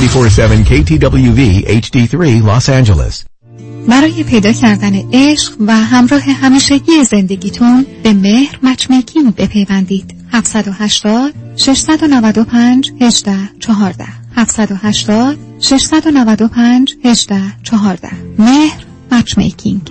947 KTWV HD3 Los Angeles. برای پیدا کردن عشق و همراه همیشگی زندگیتون به مهر مچمیکینگ بپیوندید. 780 695 18 14 780 695 18 14 مهر مچمیکینگ.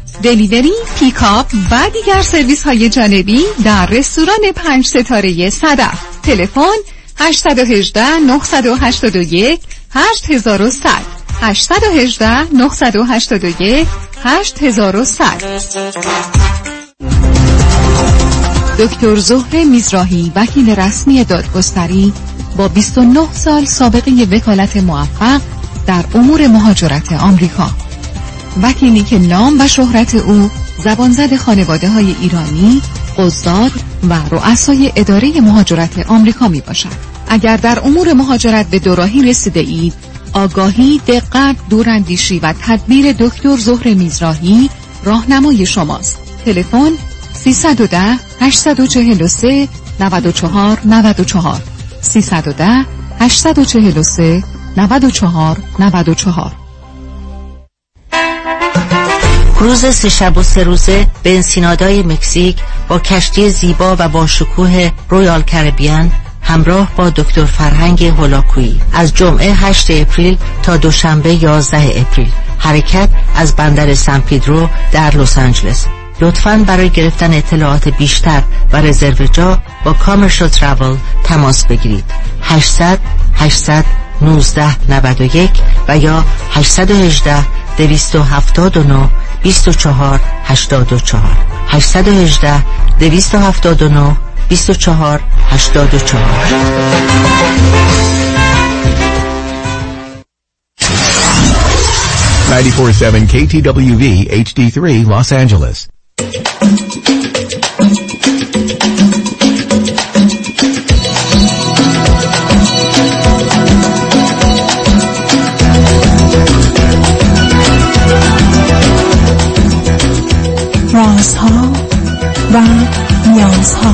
delivery، pickup و دیگر سرویس های جانبی در رستوران پنج ستاره صدف. تلفن 818 981 8100 818 981 8100 دکتر زهر میزراهی وکیل رسمی دادگستری با 29 سال سابقه وکالت موفق در امور مهاجرت آمریکا. وکیلی که نام و شهرت او زبانزد خانواده های ایرانی، قضات و رؤسای اداره مهاجرت آمریکا می باشد. اگر در امور مهاجرت به دوراهی رسیده اید، آگاهی، دقت، دوراندیشی و تدبیر دکتر ظهر میزراهی راهنمای شماست. تلفن 310 843 94 94 310 843 94 94 روز سه شب و سه روزه به انسینادای مکزیک با کشتی زیبا و با شکوه Royal Caribbean همراه با دکتر فرهنگ هولاکویی. از جمعه 8 اپریل تا دوشنبه 11 اپریل. حرکت از بندر سن پیدرو در لس آنجلس. لطفا برای گرفتن اطلاعات بیشتر و رزرو جا با Commercial Travel تماس بگیرید. 800 800 1991 و یا 818 279 24 84 818 279 24 84 947 KTWV HD3 Los Angeles و نیازها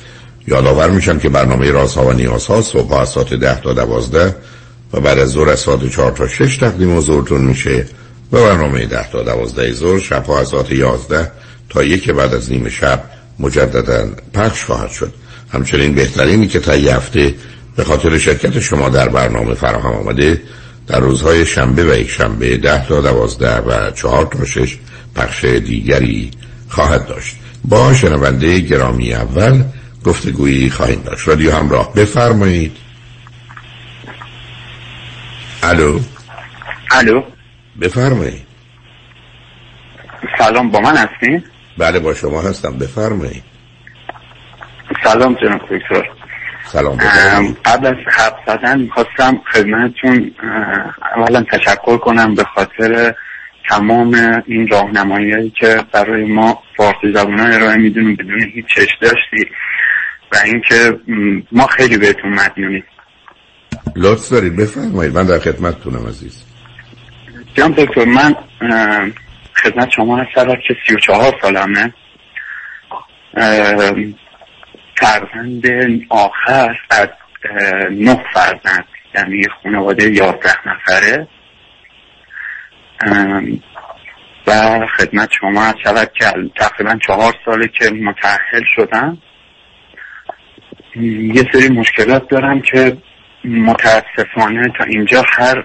یادآور میشم که برنامه رازها و نیازها صبح از ساعت ده تا دوازده و بعد از ظهر از ساعت چهار تا شش تقدیم حضورتون میشه و برنامه ده تا دوازده ظهر شبها از ساعت یازده تا یک بعد از نیم شب مجددا پخش خواهد شد. همچنین بهترینی که تا هفته به خاطر شرکت شما در برنامه فراهم آمده در روزهای شنبه و یک شنبه ده تا دوازده و چهار تا شش پخش دیگری خواهد داشت. با شنونده گرامی اول گفتگویی خواهیم داشت. رادیو همراه. بفرمایید. الو؟ الو؟ بفرمایید. سلام با من هستین؟ بله با شما هستم. بفرمایید. سلام جناب دکتر. سلام بفرمایید. قبل از حرف زدن می‌خواستم خدمتتون اولا تشکر کنم به خاطر تمام این راهنمایی که برای ما فارسی زبان ارائه می‌دونیم. بدون هیچ چش داشتی. و اینکه ما خیلی بهتون مدیونیم لطف دارید بفرمایید. من در خدمتتونم عزیز. جناب دکتر من خدمت شما هستم که سی و چهار سالمه. فرزند آخر از نه فرزند یعنی خانواده یازده نفره. و خدمت شما شود که تقریبا چهار ساله که متحل شدم. یه سری مشکلات دارم که متاسفانه تا اینجا هر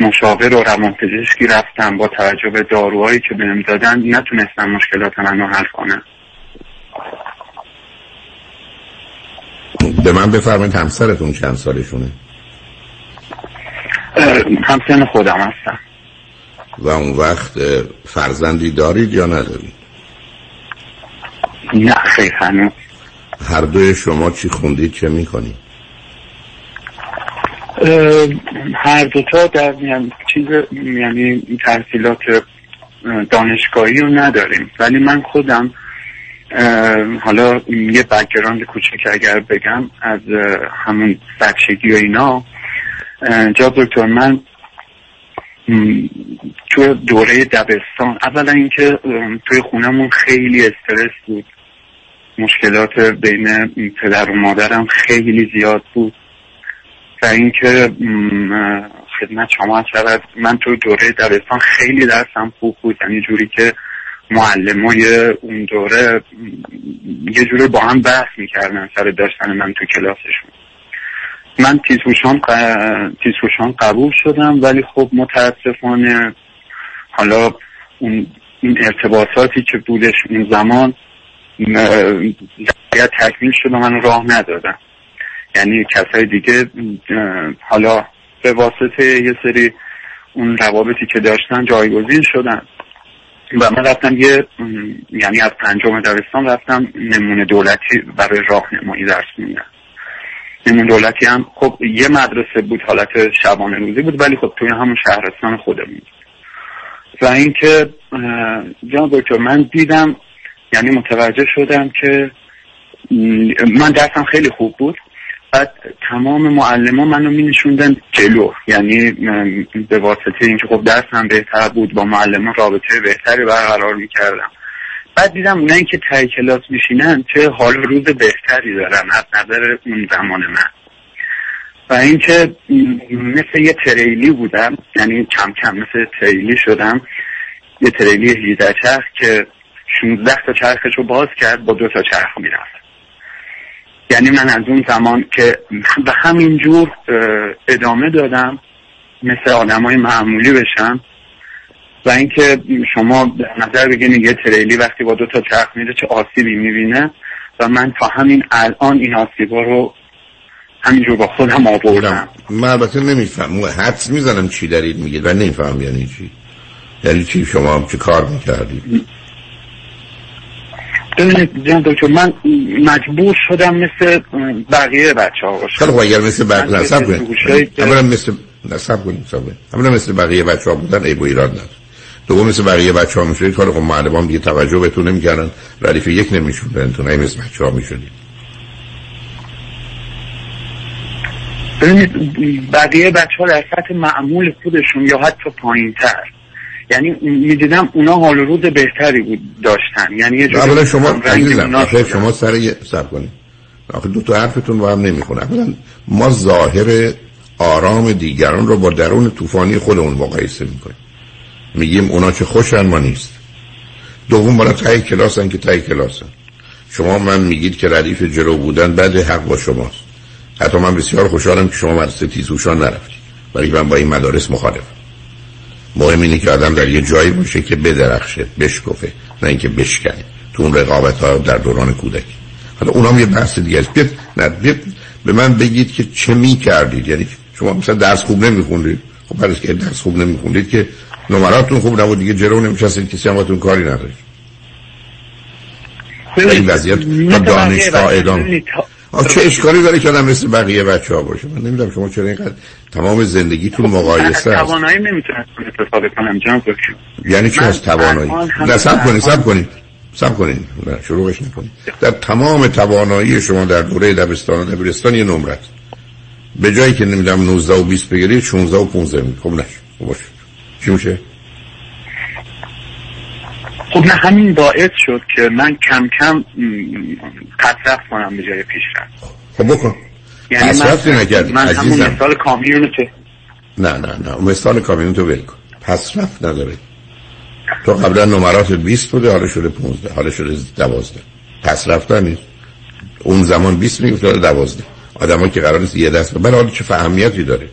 مشاور و روانپزشکی رفتم با توجه به داروهایی که بهم دادن نتونستم مشکلات منو حل کنم. به من بفرمایید همسرتون چند سالشونه؟ همسن خودم هستم. و اون وقت فرزندی دارید یا ندارید؟ نه خیلی هنوز. هر دوی شما چی خوندید چه می‌کنید هر دوتا در یعنی چیز یعنی تحصیلات دانشگاهی رو نداریم. ولی من خودم حالا یه بکگراند کوچک اگر بگم از همون بچگی و اینا جا دکتر من تو دوره دبستان اولا اینکه توی خونمون خیلی استرس بود. مشکلات بین پدر و مادرم خیلی زیاد بود. و اینکه خدمت شما شود من تو دوره دبستان خیلی درسم خوب بود. یعنی جوری که معلمای اون دوره یه جوری با هم بحث می‌کردن سر داشتن من تو کلاسشون. من تیزهوشان قبول شدم ولی خب متاسفانه حالا اون این ارتباطاتی که بودش اون زمان باید تکمیل شد و من راه ندادم یعنی کسای دیگه حالا به واسطه یه سری اون روابطی که داشتن جایگزین شدن. و من رفتم یه یعنی از پنجم دبستان رفتم نمونه دولتی برای راهنمایی درس میدم نمونه دولتی هم خب یه مدرسه بود حالت شبانه روزی بود ولی خب توی همون شهرستان خودمون و اینکه جان دکتر من دیدم یعنی متوجه شدم که من درسم خیلی خوب بود. بعد تمام معلم ها منو می نشوندن جلو. یعنی به واسطه اینکه خب درسم بهتر بود با معلم رابطه بهتری برقرار می‌کردم. بعد دیدم اونایی که تای کلاس میشینن چه حال روز بهتری دارن از نظر اون زمان من. و اینکه مثل یه تریلی بودم یعنی کم کم مثل تریلی شدم. یه تریلی 18 چرخ که 16 تا چرخش رو باز کرد با دو تا چرخ می‌رفت. یعنی من از اون زمان که به همین جور ادامه دادم مثل آدم های معمولی بشم و اینکه شما نظر بگیرید یه تریلی وقتی با دو تا چرخ میره چه آسیبی می‌بینه و من تا همین الان این آسیبا رو همینجور با خودم آوردم. من البته نمیفهم حدس می‌زنم چی دارید میگید و نمیفهم یعنی چی. یعنی چی شما چه کار می‌کردید؟ ببینید دکتر من مجبور شدم مثل بقیه بچه ها باشم. خیلی خوب اگر مثل بقیه نصب کنید. اولا مثل نصب کنید اولا مثل بقیه بچه ها بودن عیب و ایراد نداره دوم مثل بقیه بچه ها میشونید. کار خب معلمان دیگه توجه بهتون نمی‌کردن ردیف یک نمیشون بهتون ای مثل بچه ها میشونید. ببینید بقیه بچه ها در سطح معمول خودشون یا حتی پایین تر یعنی می‌دیدم اونا حال روز بهتری بود داشتن. یعنی یه اولا شما عزیزم شما سر یه سب کنید. آخه دو تا حرفتون با هم نمی‌خونه اولا ما ظاهر آرام دیگران رو با درون طوفانی خودمون مقایسه می‌کنیم. میگیم اونا چه خوشن ما نیست. دوم بالا تای کلاسن که تای کلاسن. شما من میگید که ردیف جلو بودن بعد حق با شماست. حتی من بسیار خوشحالم که شما مدرسه تیزوشان نرفتید. ولی من با این مدارس مخالفم. مهم اینه که آدم در یه جایی باشه که بدرخشه بشکفه نه اینکه بشکنه. تو اون رقابت ها در دوران کودکی. حالا اونام یه بحث دیگه است. بیاد نه بیاد به من بگید که چه می کردید یعنی شما مثلا درس خوب نمیخوندید. خب برای که درس خوب نمیخوندید که نمراتون خوب نبود دیگه جلو نمیشستید کسی هم کاری نداشت این وضعیت تا دانشگاه چه اشکالی داره که آدم مثل بقیه بچه ها باشه؟ من نمی‌دونم شما چرا اینقدر تمام زندگیتون مقایسه است. توانایی نمی‌تونم استفاده کنم جناب یعنی چی از توانایی؟ نه سب کنید سب کنید سب کنید نه شروعش نکنید در تمام توانایی شما در دوره دبستان و دبیرستان یه نمره است. به جایی که نمی‌دونم 19 و 20 بگیرید 16 و 15 می‌گیرید. خب نشد خب باشه. چی میشه؟ خب نه همین باعث شد که من کم کم پسرفت کنم به جای پیشرفت. خب بکن. یعنی پسرفتی نکردی من همون عزیزم. مثال کامیونیته نه نه نه. مثال کامیون تو ول کن. پس رفت نداره. تو قبلا نمرات 20 بوده حالا شده 15 حالا شده 12 پس رفتن نیست. اون زمان 20 می‌گفت حالا 12 آدم که قرار نیست یه دست بر حالا چه فهمیتی داره؟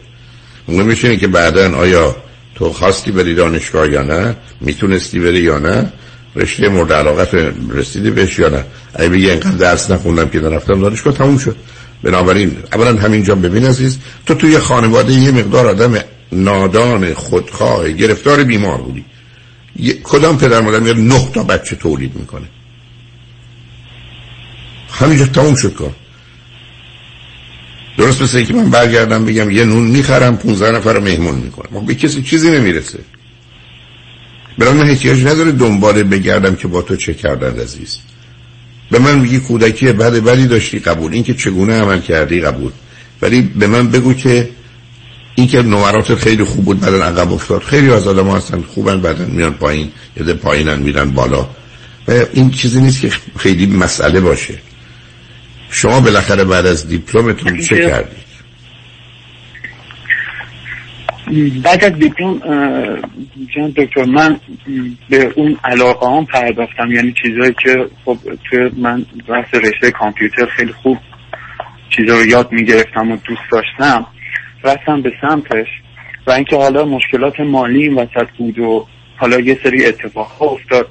مهم میشه که بعدا آیا تو خواستی بری دانشگاه یا نه؟ می‌تونستی بری یا نه؟ رشته مورد علاقت رسیدی بهش یا نه؟ اگه بگی اینقدر درس نخوندم که نرفتم دانشگاه تموم شد. بنابراین اولا همینجا ببین عزیز تو توی خانواده یه مقدار آدم نادان خودخواه گرفتار بیمار بودی. کدام پدر مادر میاد نه تا بچه تولید می‌کنه؟ همینجا تموم شد کار. درست مثل اینکه من برگردم بگم یه نون می‌خرم 15 نفر رو مهمون می‌کنم. خب به کسی چیزی نمی‌رسه. برای من احتیاج نداره دنباله بگردم که با تو چه کردن عزیز. به من میگی کودکی بده ولی داشتی قبول. این که چگونه عمل کردی قبول. ولی به من بگو که این که نمرات خیلی خوب بود بعدن عقب افتاد. خیلی از آدم هستن. خوبن بعدن میان پایین یه ده پایینن میرن بالا. و این چیزی نیست که خیلی مسئله باشه. شما بالاخره بعد از دیپلمتون چه اینکه- کردید بعد از دیپلم جان دکتر من به اون علاقه هم پرداختم. یعنی چیزایی که خب توی من بحث رشته کامپیوتر خیلی خوب چیزا رو یاد می‌گرفتم و دوست داشتم رفتم به سمتش و اینکه حالا مشکلات مالی این وسط بود و حالا یه سری اتفاق ها افتاد.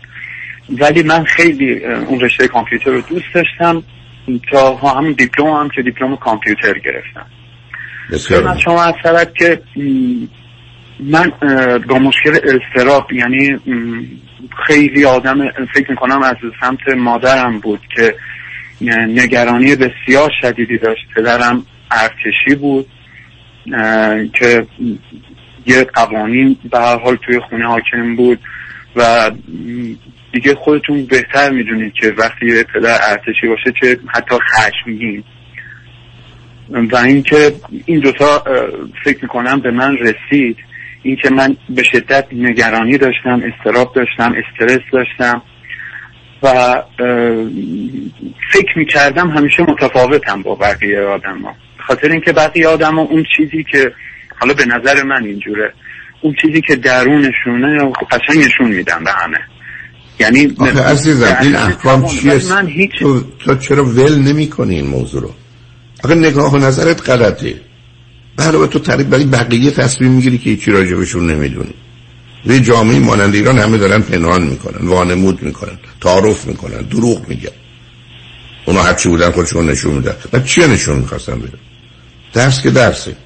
ولی من خیلی اون رشته کامپیوتر رو دوست داشتم تا همون دیپلم هم که دیپلم کامپیوتر گرفتم. بسیار شما از که من با مشکل استراب یعنی خیلی آدم فکر می‌کنم از سمت مادرم بود که نگرانی بسیار شدیدی داشت. پدرم ارتشی بود که یه قوانین به هر حال توی خونه حاکم بود و دیگه خودتون بهتر می‌دونید که وقتی پدر ارتشی باشه که حتی خشمگین. و اینکه این دوتا فکر می‌کنم به من رسید. اینکه من به شدت نگرانی داشتم استراب داشتم استرس داشتم و فکر می‌کردم همیشه متفاوتم با بقیه آدم ها خاطر اینکه بقیه آدم ها اون چیزی که حالا به نظر من اینجوره اون چیزی که درونشونه قشنگ نشون میدن به همه. یعنی آخه عزیزم این در- احکام چیه؟ من هیچ تو, تو چرا ول نمی کنی این موضوع رو؟ آخه نگاه و نظرت غلطه. علاوه تو تعریف برای بقیه تصمیم می‌گیری که هیچی راجبشون نمی‌دونی. یه جامعه مانند ایران همه دارن پنهان می‌کنن وانمود می‌کنن تعارف می‌کنن دروغ میگن. اونا هرچی بودن خودشون نشون میدن. و چیه نشون می‌خواستن بدن؟ درس که درسه.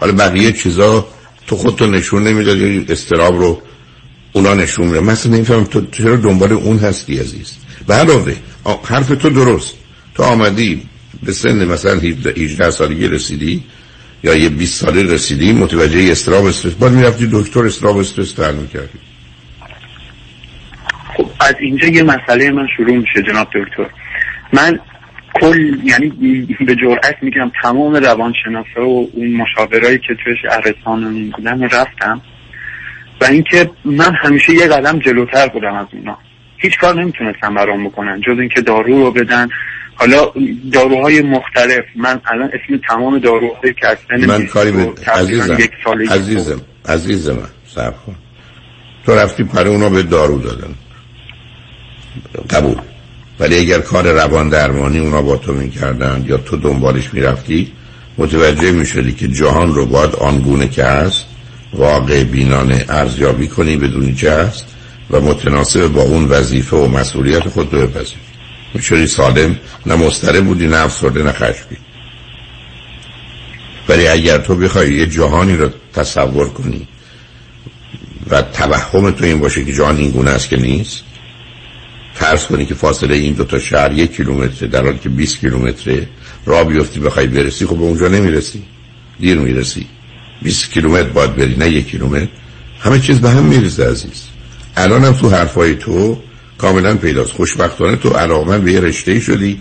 حالا بقیه چیزا تو خودتو نشون نمی‌داد یا استراب رو اونا نشون میده مثلا نمیفهم تو چرا دنبال اون هستی عزیز؟ به حرف تو درست. تو آمدی به سن مثلا 17 18 سالگی رسیدی یا یه 20 ساله رسیدی متوجه استراب استرس بعد می‌رفتی دکتر استراب استرس تعیین می‌کردی خب از اینجا یه مسئله من شروع میشه جناب دکتر. من کل یعنی به جرئت میگم تمام روانشناسا و اون مشاورایی که توی شهرستان بودن رو رفتم و اینکه من همیشه یه قدم جلوتر بودم از اونا. هیچ کار نمی‌تونستم برام بکنن جز اینکه دارو رو بدن. حالا داروهای مختلف من الان اسم تمام داروهایی که سن من 20 کاری به عزیزم عزیزم عزیز من صبر کن تو رفتی پره اونا به دارو دادن. قبول. ولی اگر کار روان درمانی اونا با تو می‌کردن یا تو دنبالش می‌رفتی متوجه می‌شدی که جهان رو باید آنگونه که هست واقع بینانه ارزیابی کنی بدونی چه هست و متناسب با اون وظیفه و مسئولیت خود رو بپذیری. می‌شدی سالم نه مضطرب بودی نه افسرده نه خشمگین ولی اگر تو بخوای یه جهانی رو تصور کنی و توهم تو این باشه که جهان این گونه است که نیست فرض کنی که فاصله این دو تا شهر یک کیلومتره در حالی که 20 کیلومتره راه بیفتی بخوای برسی خب به اونجا نمی‌رسی. دیر می‌رسی. 20 کیلومتر باید بری نه یک کیلومتر. همه چیز به هم میریزه عزیز. الان هم تو حرفای تو کاملا پیداست. خوشبختانه تو علاقه به یه رشته شدی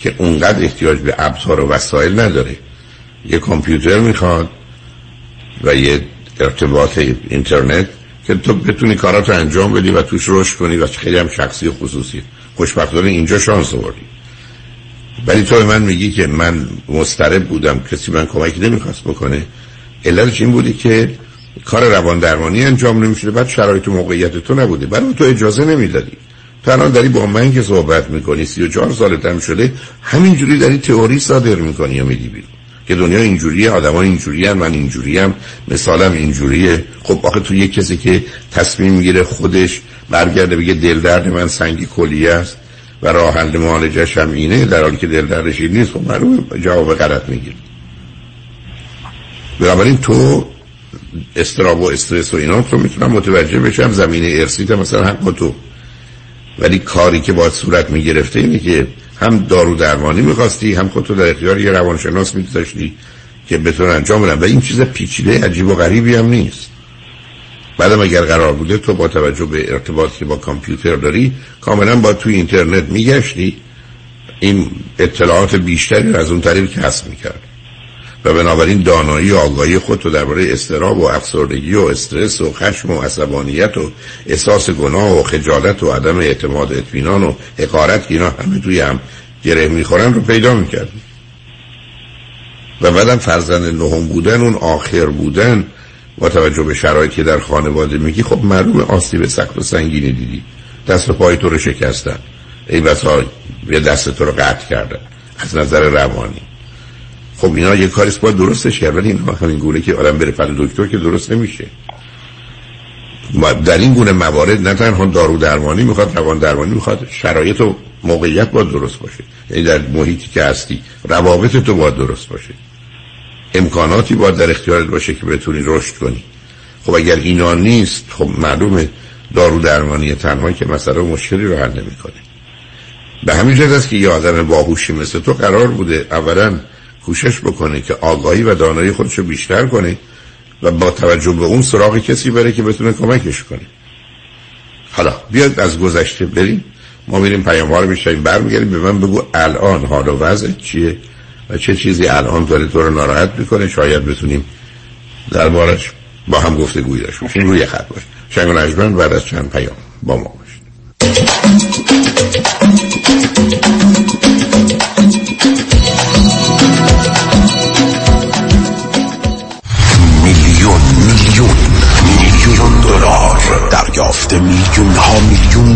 که اونقدر احتیاج به ابزار و وسایل نداره. یه کامپیوتر می‌خواد و یه ارتباط اینترنت که تو بتونی کارات رو انجام بدی و توش رشد کنی و خیلی هم شخصی و خصوصی. خوشبختانه اینجا شانس آوردی. ولی تو من میگی که من مسترب بودم. کسی من کمک نمی‌خواست بکنه. علتش این بودی که کار روان درمانی انجام نمی‌شده. بعد شرایط و موقعیت تو نبوده. برای تو اجازه نمی‌دادی. تو الان داری با من که صحبت می‌کنی سی و چهار سالت هم شده همینجوری داری تئوری صادر می‌کنی و میدی بیرون؟ که دنیا اینجوریه آدما اینجوری من اینجوری هم مثالم اینجوریه. خب آخه تو یک کسی که تصمیم می‌گیره خودش برگرده بگه دل درد من سنگی کلیه است و راه حل معالجش هم اینه در حالی که دل دردش این نیست خب معلومه جواب غلط می‌گیره. بنابراین تو استراب و استرس و اینا تو می‌تونم متوجه بشم زمینه ارسیت مثلا حق تو. ولی کاری که باید صورت می‌گرفته اینه که هم دارو درمانی می‌خواستی هم خودتو در اختیار یه روانشناس میگذاشتی که بتونه انجام بدن و این چیز پیچیده عجیب و غریبی هم نیست. بعدم اگر قرار بوده تو با توجه به ارتباطی با کامپیوتر داری کاملا با توی اینترنت میگشتی. این اطلاعات بیشتری از اون طریق کسب می‌کرد و بنابراین دانایی و آگاهی خود تو درباره استراب و افسردگی و استرس و خشم و عصبانیت و احساس گناه و خجالت و عدم اعتماد اطمینان و حقارت که اینا همه توی هم گره می‌خورن رو پیدا می‌کردی و بعدم فرزند نهم بودن اون آخر بودن با توجه به شرایطی که در خانواده میگی خب معلوم آسیب سخت و سنگینی دیدی. دست و پای تو رو شکستن. ای بسا یه دست تو رو قطع کردن. از نظر روانی. خب اینا یه کاریست باید درستش کرد ولی اینا همین گونه که آدم بره پل دکتر که درست نمیشه. در این گونه موارد نه تنها دارو درمانی می‌خواد روان درمانی می‌خواد شرایط و موقعیت باید درست باشه. یعنی در محیطی که هستی روابط تو باید درست باشه. امکاناتی باید در اختیارت باشه که بتونی رشد کنی. خب اگر اینا نیست خب معلومه دارو درمانی تنها که مسئله مشکلی رو حل نمی‌کنه. به همین جهت است که یه آدم باهوشی مثل تو قرار بوده اولا کوشش بکنه که آگاهی و دانایی خودشو بیشتر کنه و با توجه به اون سراغ کسی بره که بتونه کمکش کنه. حالا بیاد از گذشته بریم. ما میریم پیام رو میشنیم برمیگردیم به من بگو الان حال و وضع چیه و چه چیزی الان داره تو رو ناراحت می‌کنه. شاید بتونیم دربارش با هم گفته گوی داشت باشیم. روی خط باش. شنگ و بعد از چند پیام با ما باشید.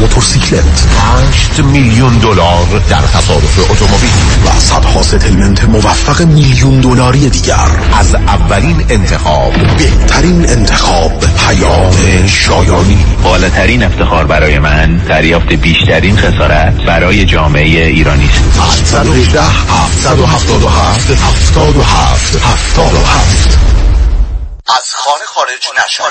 موتورسیکلت. 8 میلیون دلار در تصادف اتومبیل. و صدها ستلمنت موفق میلیون دلاری دیگر. از اولین انتخاب. بهترین انتخاب پیام شایانی. بالاترین افتخار برای من دریافت بیشترین خسارت برای جامعه ایرانی است. 718 777 77 77 از خانه خارج نشد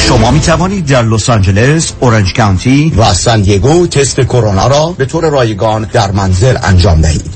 شما می توانید در لس آنجلس، اورنج کانتی و سان دیگو تست کرونا را به طور رایگان در منزل انجام دهید.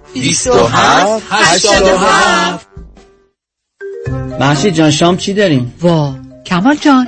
27 87 محشید جان شام چی داریم؟ وا. کمال جان.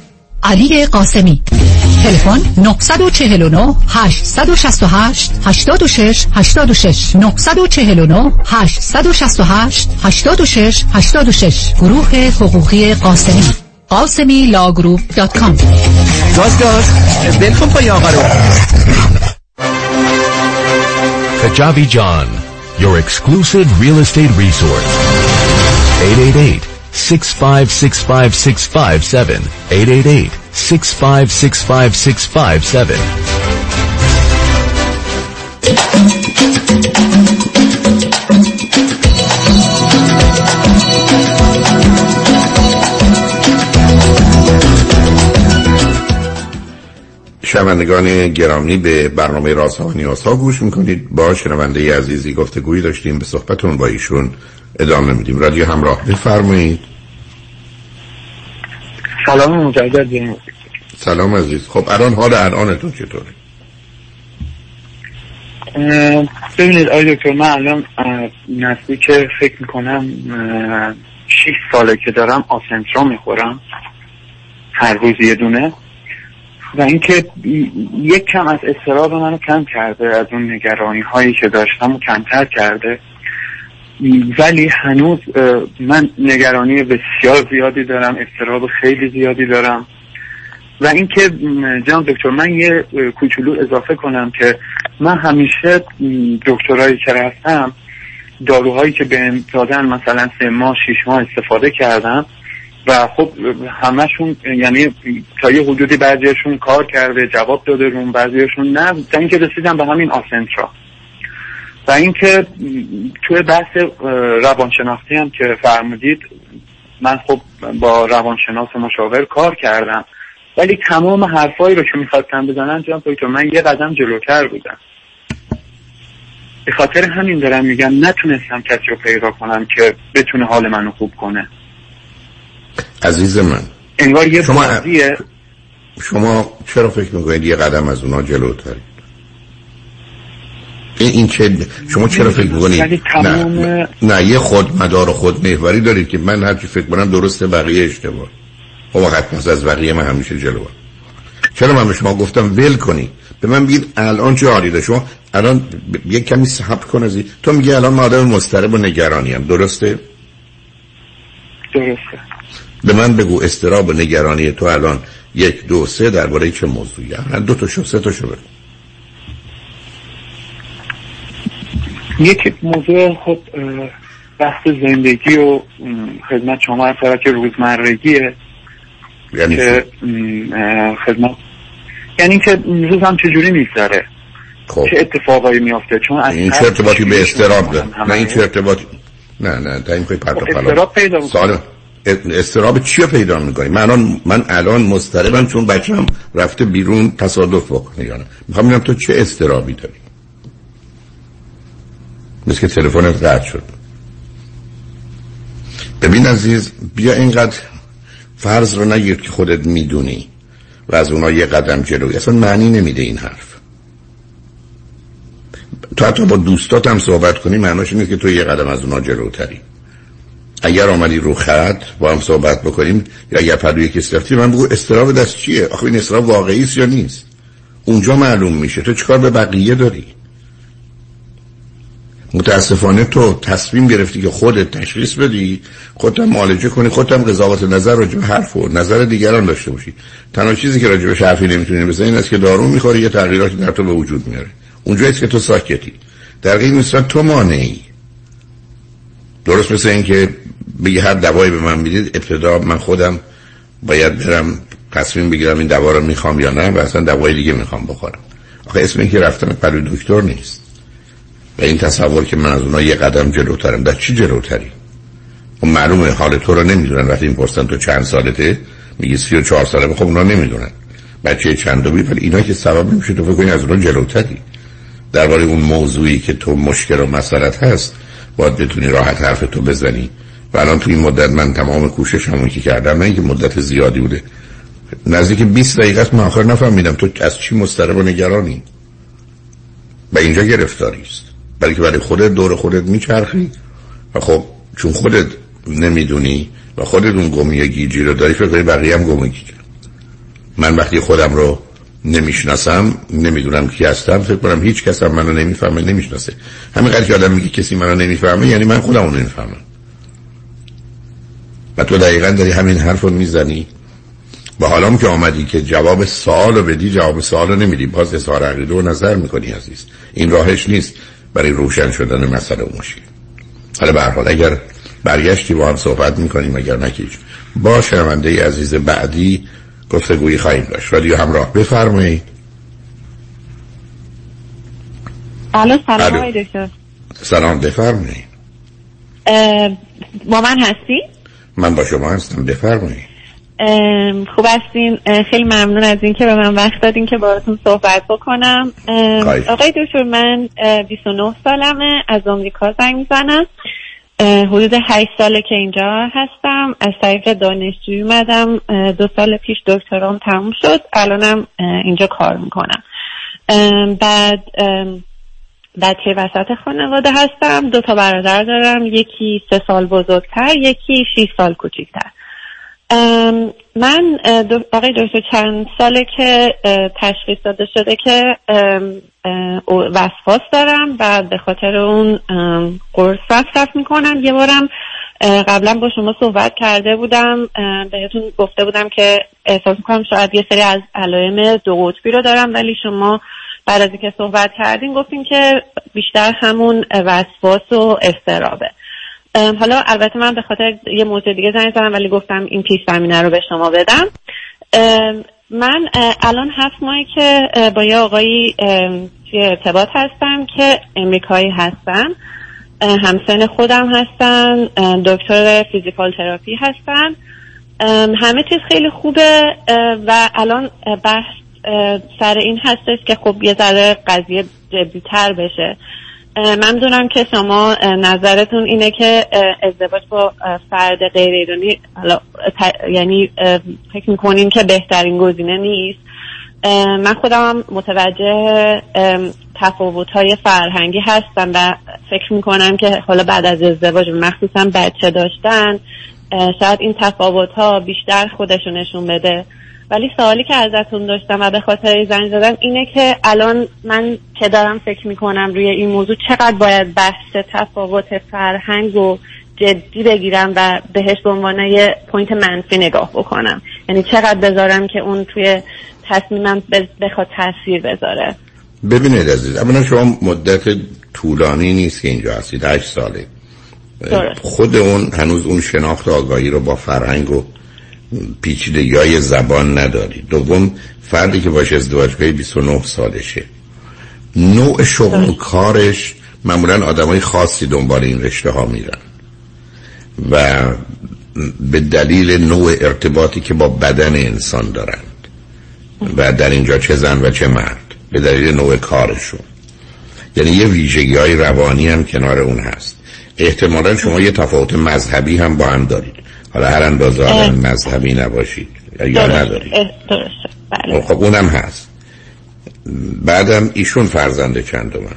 علی قاسمی. تلفن 949 868 86 86 949 868 86 86 گروه حقوقی قاسمی. قاسمی لاگروپ دات کام. گاز گاز بلکن پای آقا رو. Kajabi John, your exclusive real estate resource. 888 6565657 888 6565657 شنوندگان گرامی به برنامه رازها و نیازها گوش می‌کنید. با شنونده عزیزی گفتگویی داشتیم. به صحبتون با ایشون ادامه میدیم. رادیو همراه. بفرمایید. سلام مجدد. سلام عزیز. خب الان حال الانتون چطوره؟ ببینید آقای دکتر من الان نزدیک فکر می‌کنم شیش ساله که دارم آسنترا می‌خورم. هر روز یه دونه. و اینکه یک کم از استراب منو کم کرده از اون نگرانی هایی که داشتم و کمتر کرده. ولی هنوز من نگرانی بسیار زیادی دارم استراب خیلی زیادی دارم. و اینکه جناب دکتر من یه کوچولو اضافه کنم که من همیشه م، دکترایی که رفتم داروهایی که بهم دادن مثلا سه ماه شیش ماه استفاده کردم و خب همشون یعنی تا یه حدودی بعضیشون کار کرده جواب داده روم بعضیشون نه. تا اینکه رسیدم به همین آسنترا. و اینکه توی بحث روانشناختی هم که فرمودید من خب با روانشناس مشاور کار کردم. ولی تمام حرفایی رو که می‌خواستم بزنن جان دکتر من یه قدم جلوتر بودم. به خاطر همین دارم میگم نتونستم کسی رو پیدا کنم که بتونه حال منو خوب کنه. عزیز من انگار یه شما- بازیه. شما چرا فکر می‌کنید یه قدم از اونا جلوترید این چه شما چرا فکر می‌کنید نه نه یه خود مدار و خود محوری دارید که من هرچی فکر کنم درسته بقیه اشتباه. خب حتما از بقیه من همیشه جلو چرا من به شما گفتم ول کنی؟ به من بگید الان چه حالی داره؟ شما الان یک کمی صبر کن از این تو میگی الان من آدم مضطرب و نگرانی هم درسته؟ درسته. به من بگو استراب و نگرانی تو الان یک دو سه درباره چه موضوعی؟ هم دو تا شو سه تا شو بگو. یک موضوع خب بحث زندگی و خدمت شما طرف که روزمرگیه. یعنی که خدمت. یعنی که روزم چجوری میگذره؟ خب. چه اتفاقایی میافته؟ چون از این هر چه ارتباطی به استراب داره؟ همه. نه این چه ارتباطی؟ نه نه در این پرت خب پلا. اضطراب پیدا. سوال استراب چی رو پیدا می‌کنی من الان من الان مضطربم چون بچه‌م رفته بیرون تصادف بکنه یا نه. می‌خوام ببینم تو چه استرابی داری؟ مثل که تلفنت قطع شد. ببین عزیز بیا اینقدر فرض رو نگیر که خودت می‌دونی و از اونا یه قدم جلوی. اصلا معنی نمیده این حرف. تو حتی با دوستات هم صحبت کنی معناش اینه که تو یه قدم از اونا جلوتری. اگر آمدی رو خط با هم صحبت بکنیم یا اگر پدوی کسی رفتی من بگو استراب دست چیه؟ آخه این استراب واقعی است یا نیست؟ اونجا معلوم میشه. تو چیکار به بقیه داری؟ متاسفانه تو تصمیم گرفتی که خودت تشخیص بدی خودت معالجه کنی خودت هم قضاوت نظر راجع به حرف و نظر دیگران داشته باشی. تنها چیزی که راجع به حرفی نمی‌تونی بزنی این است که دارو می‌خوری یه تغییراتی در تو به وجود میاره. اونجاییست که تو ساکتی. در غیر صورت تو مانعی. درست مثل این که بگی هر دوایی به من می‌دید ابتدا من خودم باید برم تصمیم بگیرم این دوا رو می‌خوام یا نه و اصلا دوای دیگه می‌خوام بخورم. آخه اسم این که رفتن پلو دکتر نیست. و این تصور که من از اونها یه قدم جلوترم. در چی جلوتری؟ و معلومه حال تو رو نمی‌دونن. وقتی این پرسن تو چند سالته میگی سی و چهار ساله خب اونا نمی‌دونن. بچه چند دوی ولی اینا که سبب نمیشه تو فکر از اونها جلوتری. درباره اون موضوعی که تو مشکل و مسئلت هست باید بتونی راحت حرف تو بزنی. و الان تو این مدت من تمام کوشش همون که کردم نه اینکه مدت زیادی بوده. نزدیک 20 دقیقه است من آخر نفهمیدم تو از چی مضطرب و نگرانی؟ و اینجا گرفتاری است برای که برای خودت دور خودت میچرخی. و خب چون خودت نمی‌دونی و خودت اون گمی گیجی رو داری فکر کنی بقیه هم گمی گیجی من وقتی خودم رو نمی‌شناسم نمی‌دونم کی هستم فکر کنم هیچ کس هم منو نمی‌فهمه نمی‌شناسه. همین قدر که آدم میگه کسی منو نمی‌فهمه یعنی من خودم رو نمی‌فهمم. و تو دقیقا داری همین حرف رو می‌زنی. و حالا که آمدی که جواب سوال رو بدی جواب سوال رو نمیدی. باز اظهار عقیده و نظر می‌کنی عزیز. این راهش نیست. برای روشن شدن مسئله و مشکل. حالا به هر حال اگر برگشتی با هم صحبت می‌کنیم اگر نکیش با شنونده عزیز بعدی گفتگویی خواهیم داشت. رادیو همراه بفرمایید. الو سلام الو. آقای دکتر. سلام بفرمایید. با من هستی؟ من با شما هستم بفرمایید. خوب هستین. خیلی ممنون از اینکه به من وقت دادین که باهاتون صحبت بکنم. آقای دکتر من اه، 29 سالمه. از آمریکا زنگ می‌زنم. حدود 8 ساله که اینجا هستم. از طریق دانشجویی اومدم. دو سال پیش دکترام تموم شد. الانم اینجا کار می‌کنم. بعد بچه وسط خانواده هستم. دو تا برادر دارم. یکی سه سال بزرگتر یکی شیش سال کوچیکتر. من آقای دکتر چند ساله که تشخیص داده شده که وسواس دارم و به خاطر اون قرص مصرف می‌کنم. یه بارم قبلا با شما صحبت کرده بودم. بهتون گفته بودم که احساس می‌کنم شاید یه سری از علائم دو قطبی رو دارم ولی شما بعد از اینکه صحبت کردین گفتین که بیشتر همون وسواس و استرابه. حالا البته من به خاطر یه موضوع دیگه زنگ زدم ولی گفتم این پیش زمینه رو به شما بدم. من الان هفت ماهی که با یه آقایی توی ارتباط هستم که امریکایی هستن همسن خودم هستن دکتر فیزیکال تراپی هستن. همه چیز خیلی خوبه و الان بحث سر این هستش که خب یه ذره قضیه جدیتر بشه. من دونم که شما نظرتون اینه که ازدواج با فرد غیر ایرانی یعنی فکر می‌کنین که بهترین گزینه نیست. من خودم متوجه تفاوت های فرهنگی هستم و فکر می‌کنم که حالا بعد از ازدواج مخصوصا بچه داشتن شاید این تفاوت ها بیشتر خودشون نشون بده. ولی سوالی که ازتون داشتم و به خاطر زنگ زدم اینه که الان من که دارم فکر می‌کنم روی این موضوع چقدر باید بحث تفاوت فرهنگ و جدی بگیرم و بهش به عنوان یه پوینت منفی نگاه بکنم. یعنی چقدر بذارم که اون توی تصمیمم بخواد تاثیر بذاره. ببینید عزیز اولا شما مدت طولانی نیست که اینجا هستید هشت ساله. خود اون هنوز اون شناخت آگاهی رو با فرهنگ و پیچیدگی های زبان نداری. دوم فردی که باش ازدواج کنی 29 سالشه. نوع شغل و کارش معمولا آدمای خاصی دنبال این رشته ها میرن. و به دلیل نوع ارتباطی که با بدن انسان دارند. و در اینجا چه زن و چه مرد. به دلیل نوع کارشون. یعنی یه ویژگی های روانی هم کنار اون هست. احتمالا شما یه تفاوت مذهبی هم با هم دارید. حالا هر اندازه آدم مذهبی نباشید یا ندارید. درسته. بله. خب اونم هست. بعدم ایشون فرزند چند من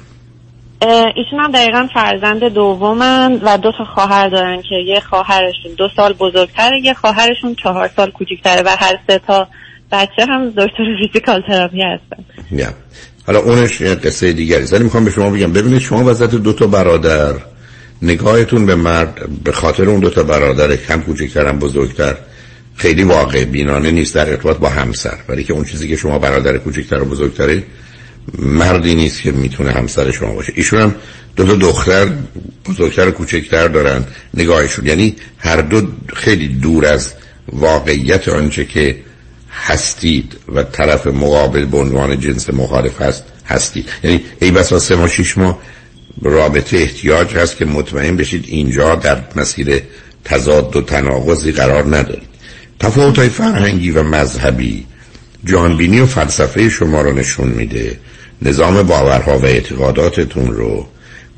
ایشون هم دقیقا فرزند دومن و دو تا خواهر دارن که یه خواهرشون دو سال بزرگتره یه خواهرشون چهار سال کوچیکتره و هر سه تا بچه هم دکتر فیزیکال تراپی هستن. یا. حالا اونش یه قصه دیگری ولی می‌خوام به شما بگم ببینید شما وضعیت دو تا برادر نگاهتون به مرد به خاطر اون دو تا برادر کم کوچکتر هم بزرگتر خیلی واقع بینانه نیست در ارتباط با همسر. ولی که اون چیزی که شما برادر کوچکتر و بزرگتره مردی نیست که می‌تونه همسر شما باشه. ایشون هم دو تا دختر بزرگتر و کوچکتر دارن نگاهشون. یعنی هر دو خیلی دور از واقعیت آنچه که هستید و طرف مقابل به عنوان جنس مخالف هست هستید. یعنی ای بسا سه ماه شیش ماه رابطه احتیاج هست که مطمئن بشید اینجا در مسیر تضاد و تناقضی قرار ندارید. تفاوت های فرهنگی و مذهبی جانبینی و فلسفه شما رو نشون میده. نظام باورها و اعتقاداتتون رو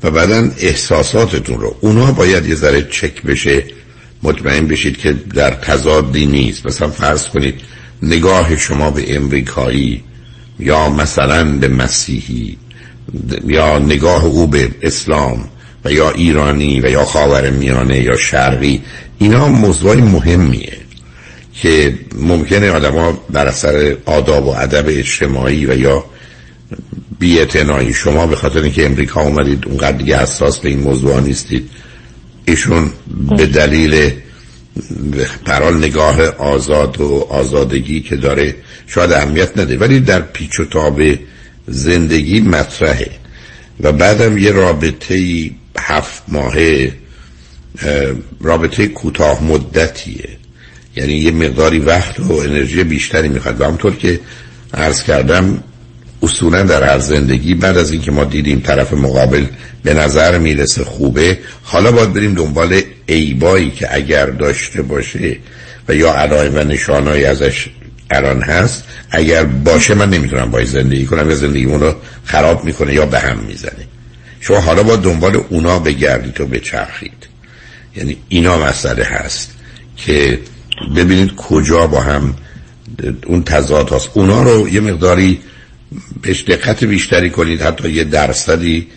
و بعدا احساساتتون رو. اونا باید یه ذره چک بشه. مطمئن بشید که در تضادی نیست. مثلا فرض کنید نگاه شما به امریکایی یا مثلا به مسیحی. یا نگاه او به اسلام و یا ایرانی و یا خاور میانه یا شرقی اینا موضوع مهمیه که ممکنه آدما در اثر آداب و ادب اجتماعی و یا بی‌اعتنایی. شما به خاطر اینکه امریکا اومدید اونقدر دیگه حساس به این موضوع نیستید ایشون به دلیل پرال نگاه آزاد و آزادگی که داره شاید اهمیت نده. ولی در پیچ و تاب زندگی مطرحه. و بعدم یه رابطه هفت ماهه رابطه کوتاه مدتیه. یعنی یه مقداری وقت و انرژی بیشتری می‌خواد. و همطور که عرض کردم اصولا در هر زندگی بعد از اینکه ما دیدیم طرف مقابل به نظر می‌رسه خوبه حالا باید بریم دنبال ایبایی که اگر داشته باشه و یا علائم و نشانهایی ازش الان هست اگر باشه من نمی‌تونم باید زندگی کنم یا زندگیمون رو خراب می‌کنه یا به هم می‌زنه. شما حالا با دنبال اونا بگردید و بچرخید. یعنی اینا مسئله هست که ببینید کجا با هم اون تضاد هست اونا رو یه مقداری بهش دقت بیشتری کنید حتی یه درصدی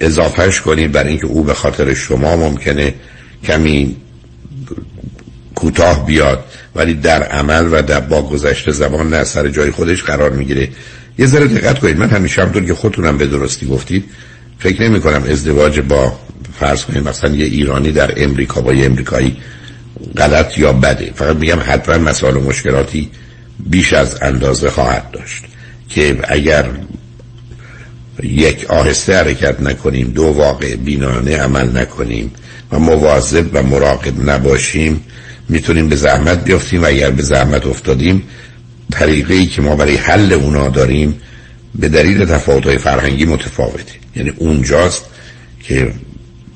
اضافهش کنید برای اینکه او به خاطر شما ممکنه کمی کوتاه بیاد ولی در عمل و در با گذشته زمان نه سر جای خودش قرار می‌گیره. یه ذره دقت کنید. من همیشه همطور که خودتونم به درستی گفتید فکر نمی کنم ازدواج با فرض کنید مثلا یه ایرانی در امریکا با یه امریکایی غلط یا بده. فقط میگم حتما مسائل و مشکلاتی بیش از اندازه خواهد داشت که اگر یک آهسته حرکت نکنیم دو واقع بینانه عمل نکنیم و مواظب و مراقب نباشیم می‌تونیم به زحمت بیافتیم و اگر به زحمت افتادیم طریقه ای که ما برای حل اونا داریم به دلیل تفاوت فرهنگی متفاوته. یعنی اونجاست که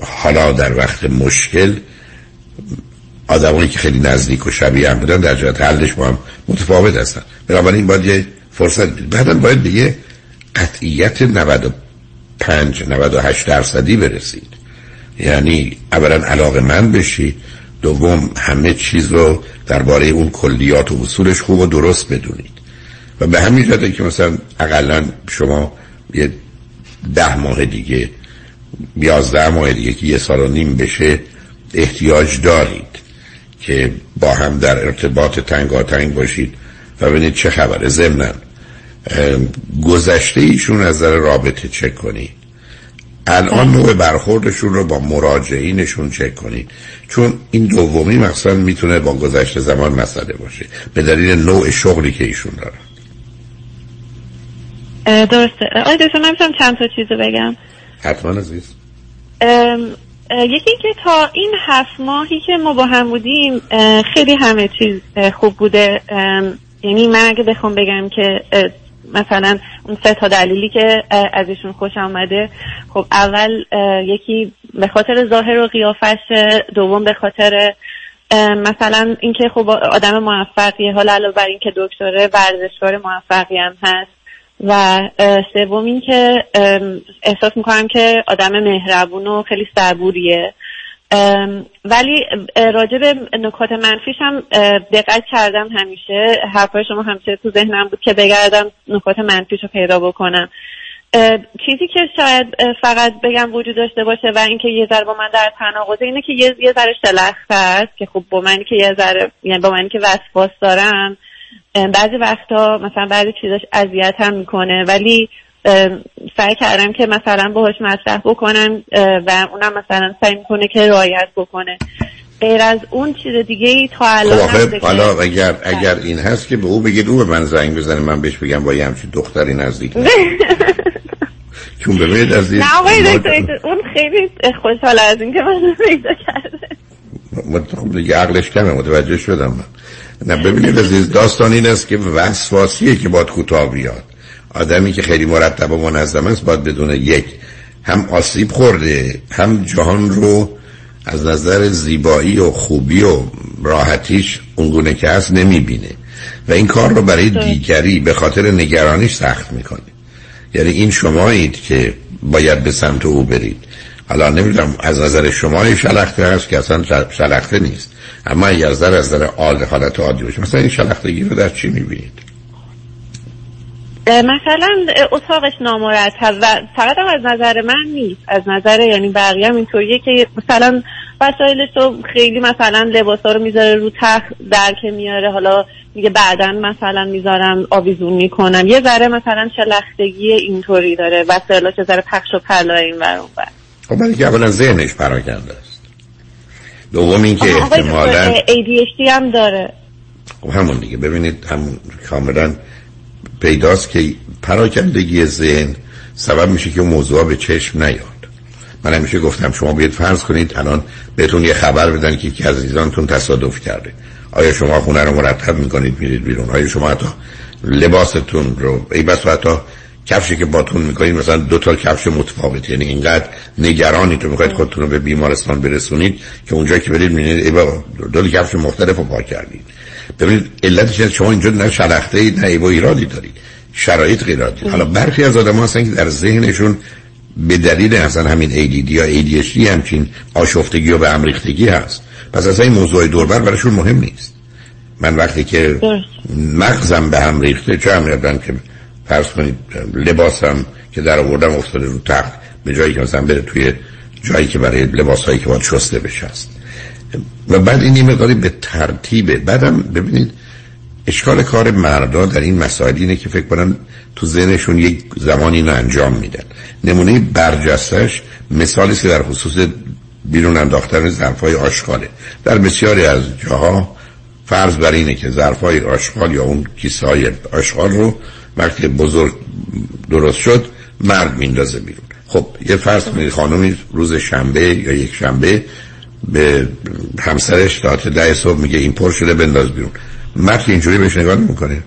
حالا در وقت مشکل آدمایی که خیلی نزدیک و شبیه هم بودن در جهت حلش با هم متفاوت هستن. بنابراین باید یه فرصت بعدا باید به یه قطعیت 95 98 درصدی برسید. یعنی اولا علاقه من بشید دوم همه چیز رو درباره اون کلیات و اصولش خوب و درست بدونید. و به همین جهته که مثلا اقلا شما یه ده ماه دیگه یازده ماه دیگه که یه سال و نیم بشه احتیاج دارید که با هم در ارتباط تنگاتنگ باشید. و ببینید چه خبره. ضمنا گذشته ایشون از نظر رابطه چک کنید. الان نوع برخوردشون رو با مراجعینشون چک کنید. چون این دومی مقصد می‌تونه با گذشته زمان مسئله باشه به دلیل نوع شغلی که ایشون دارن. درسته. آی دکتر من می‌تونم چند تا چیز بگم. حتما عزیز. یکی که تا این هفت ماهی که ما با هم بودیم خیلی همه چیز خوب بوده. یعنی من اگه بخوام بگم که مثلا اون سه تا دلیلی که از ایشون خوش آمده. خب اول یکی به خاطر ظاهر و قیافش دوم به خاطر مثلا اینکه خب آدم موفقیه حالا علاوه بر اینکه دکتره ورزشکار موفقی هم هست. و سوم اینکه احساس می‌کنم که آدم مهربون و خیلی صبوریه. ولی راجع به نکات منفیش هم دقت کردم همیشه. حرفای شما همیشه تو ذهنم بود که بگردم نکات منفیش رو پیدا بکنم. چیزی که شاید فقط بگم وجود داشته باشه و اینکه یه ذره با من در تناقضه اینه که یه, ذره شلخته است که خب با من که یه ذره یعنی با من که وسواس دارم. بعضی وقتا مثلا بعضی چیزاش اذیت هم می‌کنه ولی سعی کردم که مثلا باهاش مطرح بکنم و اونم مثلا سعی می‌کنه که رعایت بکنه. غیر از اون چیز دیگه ای تا الان خب حالا اگر اگر این هست که به او بگید او به من زنگ بزنه من بهش بگم با یه همچین دختری نزدیک چون ببینید از نه آقای اون خیلی خوشحال از این که من پیدا کرده. خب دیگه عقلش کمه متوجه شدم من. نه ببینید عزیز داستان این است که وسواسیه که باید کوتاه بیاد. آدمی که خیلی مرتب و منظم است باید بدون یک هم آسیب خورده هم جهان رو از نظر زیبایی و خوبی و راحتیش اونگونه که هست نمی‌بینه. و این کار رو برای دیگری به خاطر نگرانیش سخت می‌کنه. یعنی این شمایید که باید به سمت او برید. حالا نمی‌دونم از نظر شما شلخته هست که اصلا شلخته نیست. اما اگر از نظر از نظر حالت عادی باشه مثلا این شلختگی رو در چی می‌بینید؟ مثلا اتاقش نامرتب و فقط هم از نظر من نیست. از نظر یعنی بقیه هم اینطوریه که مثلا وسایلش رو خیلی مثلا لباسا رو می‌ذاره رو تخت درک میاره. حالا میگه بعدا مثلا می‌ذارم آویزون می‌کنم یه ذره مثلا شلختگی اینطوری داره. وسایلاش ذره پخش و پلا این ور اون خب ولی که اولا ذهنش پراکنده است. دوم این که احتمالا ADHD هم داره. خب همون دیگه. ببینید همون کاملا پیداست که پراکندگی ذهن سبب میشه که موضوع به چشم نیاد. من همیشه گفتم شما باید فرض کنید الان بهتون یه خبر بدن که یکی از عزیزانتون تصادف کرده. آیا شما خونه رو مرتب می‌کنید میرید بیرون؟ آیا شما حتی لباستون رو ای بس حتی کفشی که باتون می‌کنید مثلا دو تا کفش متفاوت یعنی اینقدر نگرانی تو می‌خواید خودتون رو به بیمارستان برسونید که اونجا که برید می‌بینید ای با دو کفش مختلف رو پا کردید. ببینید علتش شما اینجا نه شلخته اید نه ایبا ایرادی دارید. شرایط غیر عادی حالا برخی از آدم هستن که در ذهنشون به دلیل اصلا همین ADD یا ADHD همچین آشفتگی و به امریختگی هست. پس اصلا این موضوع دوربر براشون مهم نیست. من وقتی که مغزم به هم ریخته چه هم که فرض کنید لباسم که در آوردم افتاده رو تخت به جایی که مثلا بره توی جایی که برای لباس هایی که باید شسته بشه است و بعد این مقداری به ترتیبه بعدم ببینید اشکال کار مردا در این مسائل اینه که فکر کنم تو ذهنشون یک زمانی اینو انجام میدن. نمونه برجستش مثالی که در خصوص بیرون انداختن ظرفای آشغاله. در بسیاری از جاها فرض بر اینه که ظرفای آشغال یا اون کیسه های آشغال رو وقتی بزرگ درست شد مرد میندازه بیرون. خب یه فرض کنید خانمی روز شنبه یا یک شنبه به همسرش ساعت ده صبح میگه این پر شده بنداز بیرون. مرد اینجوری بهش نگاه نمی‌کنه.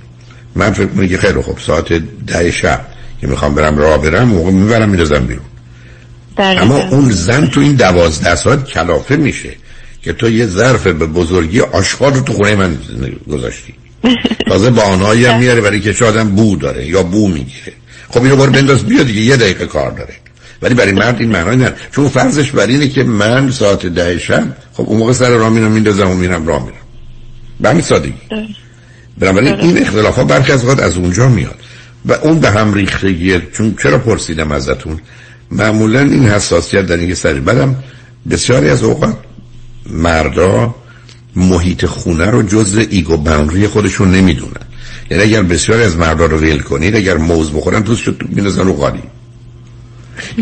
من فکر میگه خیلی خب ساعت ده شب که می‌خوام برم راه برم موقع می‌برم میدازم بیرون. اما اون زن تو این دوازده ساعت کلافه میشه که تو یه ظرف به بزرگی آشغال رو تو خونه من گذاشتی. تازه با آنهایی هم میاره برای که آدم بو داره یا بو می‌گیره. خب اینو بار بنداز بیا دیگه یه دقیقه کار داره. ولی برای مرد این معنی نداره. چون فرضش بر اینه که من ساعت ده شب خب اون موقع سر راه میرم میندازم و میرم راه میرم. به همین سادگی. بنابراین این اختلاف ها برخی از از اونجا میاد. و اون به هم ریختگیه چون چرا پرسیدم ازتون؟ معمولا این حساسیت در اینکه سری بدم بسیاری از اوقات مردا محیط خونه رو جز ego boundary خودشون نمی‌دونن. یعنی اگر بسیاری از مردا رو ول کنید اگر موز بخورن پوستشو میندازن رو قالی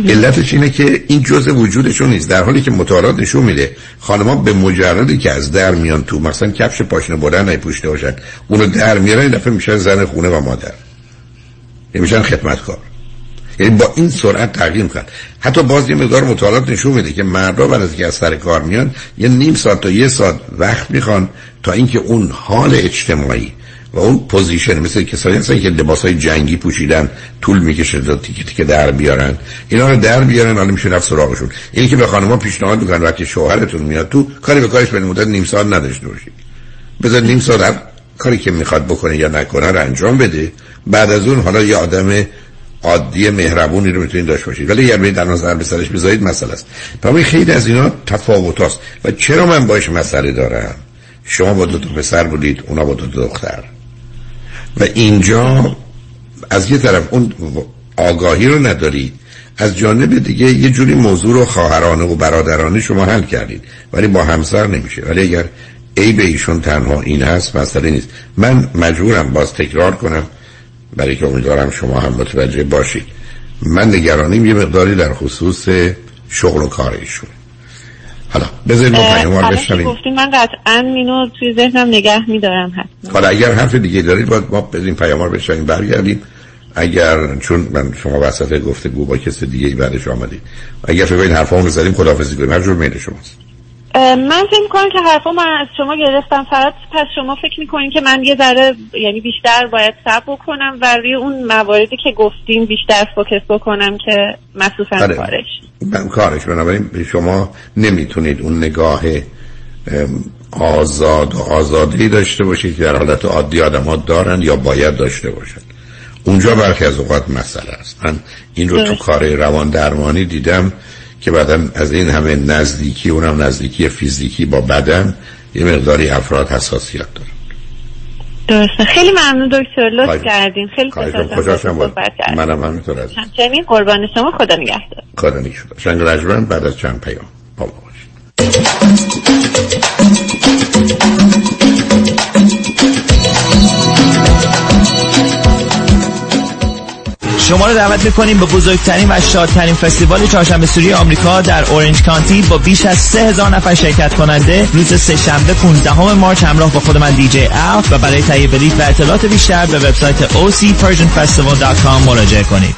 علتش اینه که این جزء وجودشون نیست. در حالی که مطالعات نشون میده خانم‌ها به مجردی که از در میان تو مثلا کفش پاشنه بردن نپوشته باشن اونو در میارن این دفعه میشن زن خونه و مادر. یعنی میشن خدمتکار. یعنی با این سرعت تغییر می‌کنن. حتی باز یه مقدار مطالعات نشون میده که مردا بعد از که از سر کار میان یه نیم ساعت تا یه ساعت وقت می‌خوان تا اینکه اون حال اجتماعی و اون position مثل کسایی هستن که لباس های جنگی پوشیدن طول می‌کشه تا تیکه تیکه در بیارن. اینا رو در بیارن حالا میشه رفت سراغشون. اینی که به خانم‌ها پیشنهاد می‌کنن وقتی شوهرتون میاد تو کاری به کارش به مدت نیم ساعت نداشته باشید بذار نیم ساعت هر کاری که می‌خواد بکنه یا نکنه رو انجام بده. بعد از اون حالا یه آدم عادی مهربونی رو می‌تونید داشته باشید. ولی اگر در نظر به سرش بذارید مسئله است. برای خیلی از اینا تفاوت و چرا من باش مسئله دارم؟ شما با دو تا پسر بودید اونا با دو دختر. و اینجا از یه طرف اون آگاهی رو ندارید از جانب دیگه یه جوری موضوع رو خواهرانه و برادرانه شما حل کردید. ولی با همسر نمیشه. ولی اگر ای به ایشون تنها این هست مسئله نیست. من مجبورم باز تکرار کنم. برای که امیدوارم شما هم متوجه باشید. من نگرانیم یه مقداری در خصوص شغل و کار ایشون. حالا بذارید ما پیاموار بشنویم. گفتیم من قطعا اینو توی ذهنم نگه میدارم هست حالا اگر حرف دیگه دارید باید ما بذاریم پیاموار بشنویم برگردیم. اگر چون من شما وسط گفتگو با کسی دیگه ای بعدش آمدید. اگر فکر این حرفامو بزنیم خداحافظی کنیم. هر جور میل شماست. من فکر می‌کنم که حرفا من از شما گرفتم. فقط پس شما فکر می‌کنین که من یه ذره یعنی بیشتر باید صبر بکنم و روی اون مواردی که گفتین بیشتر فوکس بکنم که مخصوصا کارش. من کارش. بنابراین شما نمی‌تونید اون نگاه آزاد و آزادی داشته باشید که در حالت عادی آدم ها دارن یا باید داشته باشد اونجا برخی از اوقات مسئله است. من این رو تو کار روان درمانی دیدم. که بعدا از این همه نزدیکی اونم نزدیکی فیزیکی با بدن یه مقداری افراد حساسیت دارن. درسته. خیلی ممنون دکتر. لطف کردین. خیلی خوشحالم منم همینطور از همچنین قربان شما. خدا نگهدار. خدا نگهدار. شنگ رجمن بعد از چند پیام با ما باشید. شما رو دعوت می‌کنیم به بزرگترین و شادترین فستیوال چهارشنبه سوری آمریکا در اورنج کانتی با بیش از 3000 نفر شرکت کننده روز سهشنبه 15 مارچ همراه با خود من دیجی اف و برای تهیه بلیط و اطلاعات بیشتر به وبسایت ocpersianfestival.com مراجعه کنید.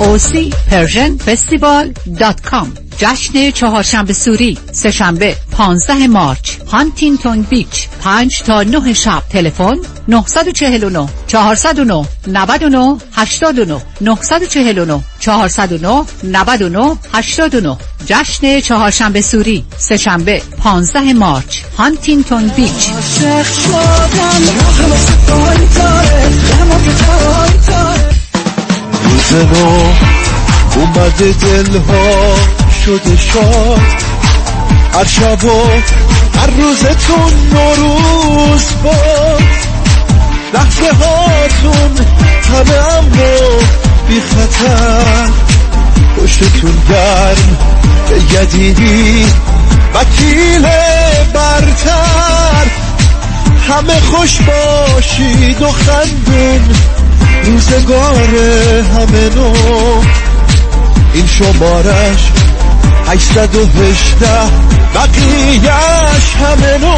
ocpersianfestival.com جشن چهارشنبه سوری سهشنبه 15 مارچ هانتینگتون بیچ 5 تا 9 شب. تلفن 949 409 99 89 949 409 99 89 جشن چهارشنبه سوری سهشنبه 15 مارچ هانتینگتون بیچ. روز نو اومده دلها شده شاد. هر شب و هر روزتون نوروز باد. لحظه هاتون همه امو بی خطر. پشتتون گرم بگدیدی وکیل برتر. همه خوش باشید و خندون. روزگار همه نو. این شمارش 818 بقیهش همه نو.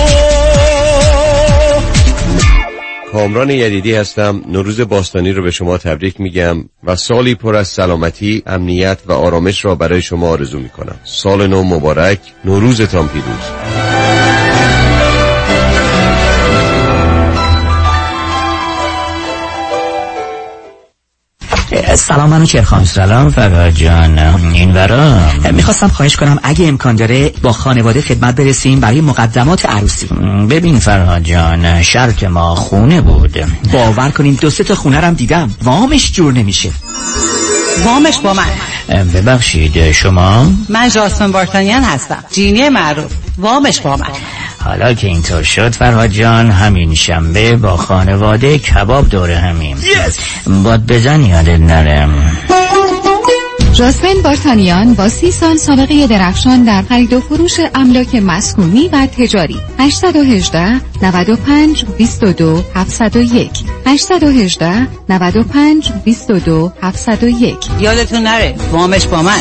کامران یدیدی هستم. نوروز باستانی رو به شما تبریک میگم و سالی پر از سلامتی، امنیت و آرامش را برای شما آرزو می‌کنم. سال نو مبارک. نوروزتان پیروز. سلام منو چرخان سلام فرهاد جان. این ورا؟ می‌خواستم خواهش کنم اگه امکان داره با خانواده خدمت برسیم برای مقدمات عروسی. ببین فرهاد جان شرط ما خونه بود. باور کنین دو سه تا خونه رم دیدم. وامش جور نمیشه. وامش با من. ببخشید شما؟ من جاسمن بارتانیان هستم. جینی معروف. وامش با من. حالا که اینطور شد فرهاد جان همین شنبه با خانواده کباب دوره همیم. Yes. باد بزن یادت نرم جاسمین بارتانیان با سی سال سابقه درخشان در خرید و فروش املاک مسکونی و تجاری. 818 95 22 701 818 95 22 701 یادتون نره وامش با من.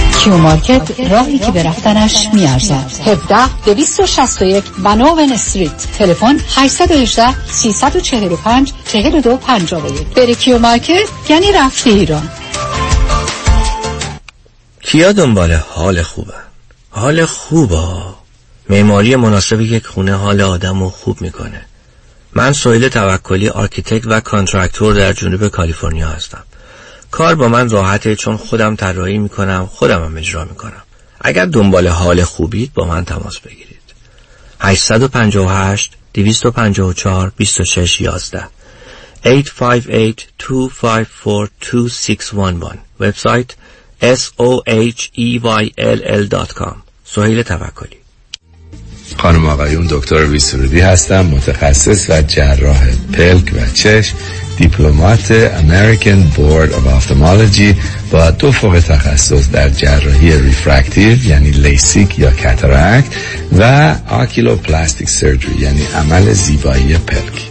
Q Market راهی که به رفتنش میارزد. 17 261 Vanowen Street. تلفن 818 345 42 51 بری Q Market یعنی رفته ایران. کیا دنبال حال خوبه؟ حال خوبه. معماری مناسب یک خونه حال آدم رو خوب می‌کنه. من سهیل توکلی architect و contractor در جنوب کالیفرنیا هستم. کار با من راحته چون خودم طراحی می‌کنم خودم هم اجرا می‌کنم. اگر دنبال حال خوبید با من تماس بگیرید. 858 254 26 11 858-254-2611 وبسایت soheyll.com سهیل توکلی. خانم آقایون دکتر ویسرودی هستم متخصص و جراح پلک و چشم. Diplomate American Board of Ophthalmology با دو فوق تخصص در جراحی refractive یعنی لیسیک یا کاتاراکت و oculoplastic surgery یعنی عمل زیبایی پلک.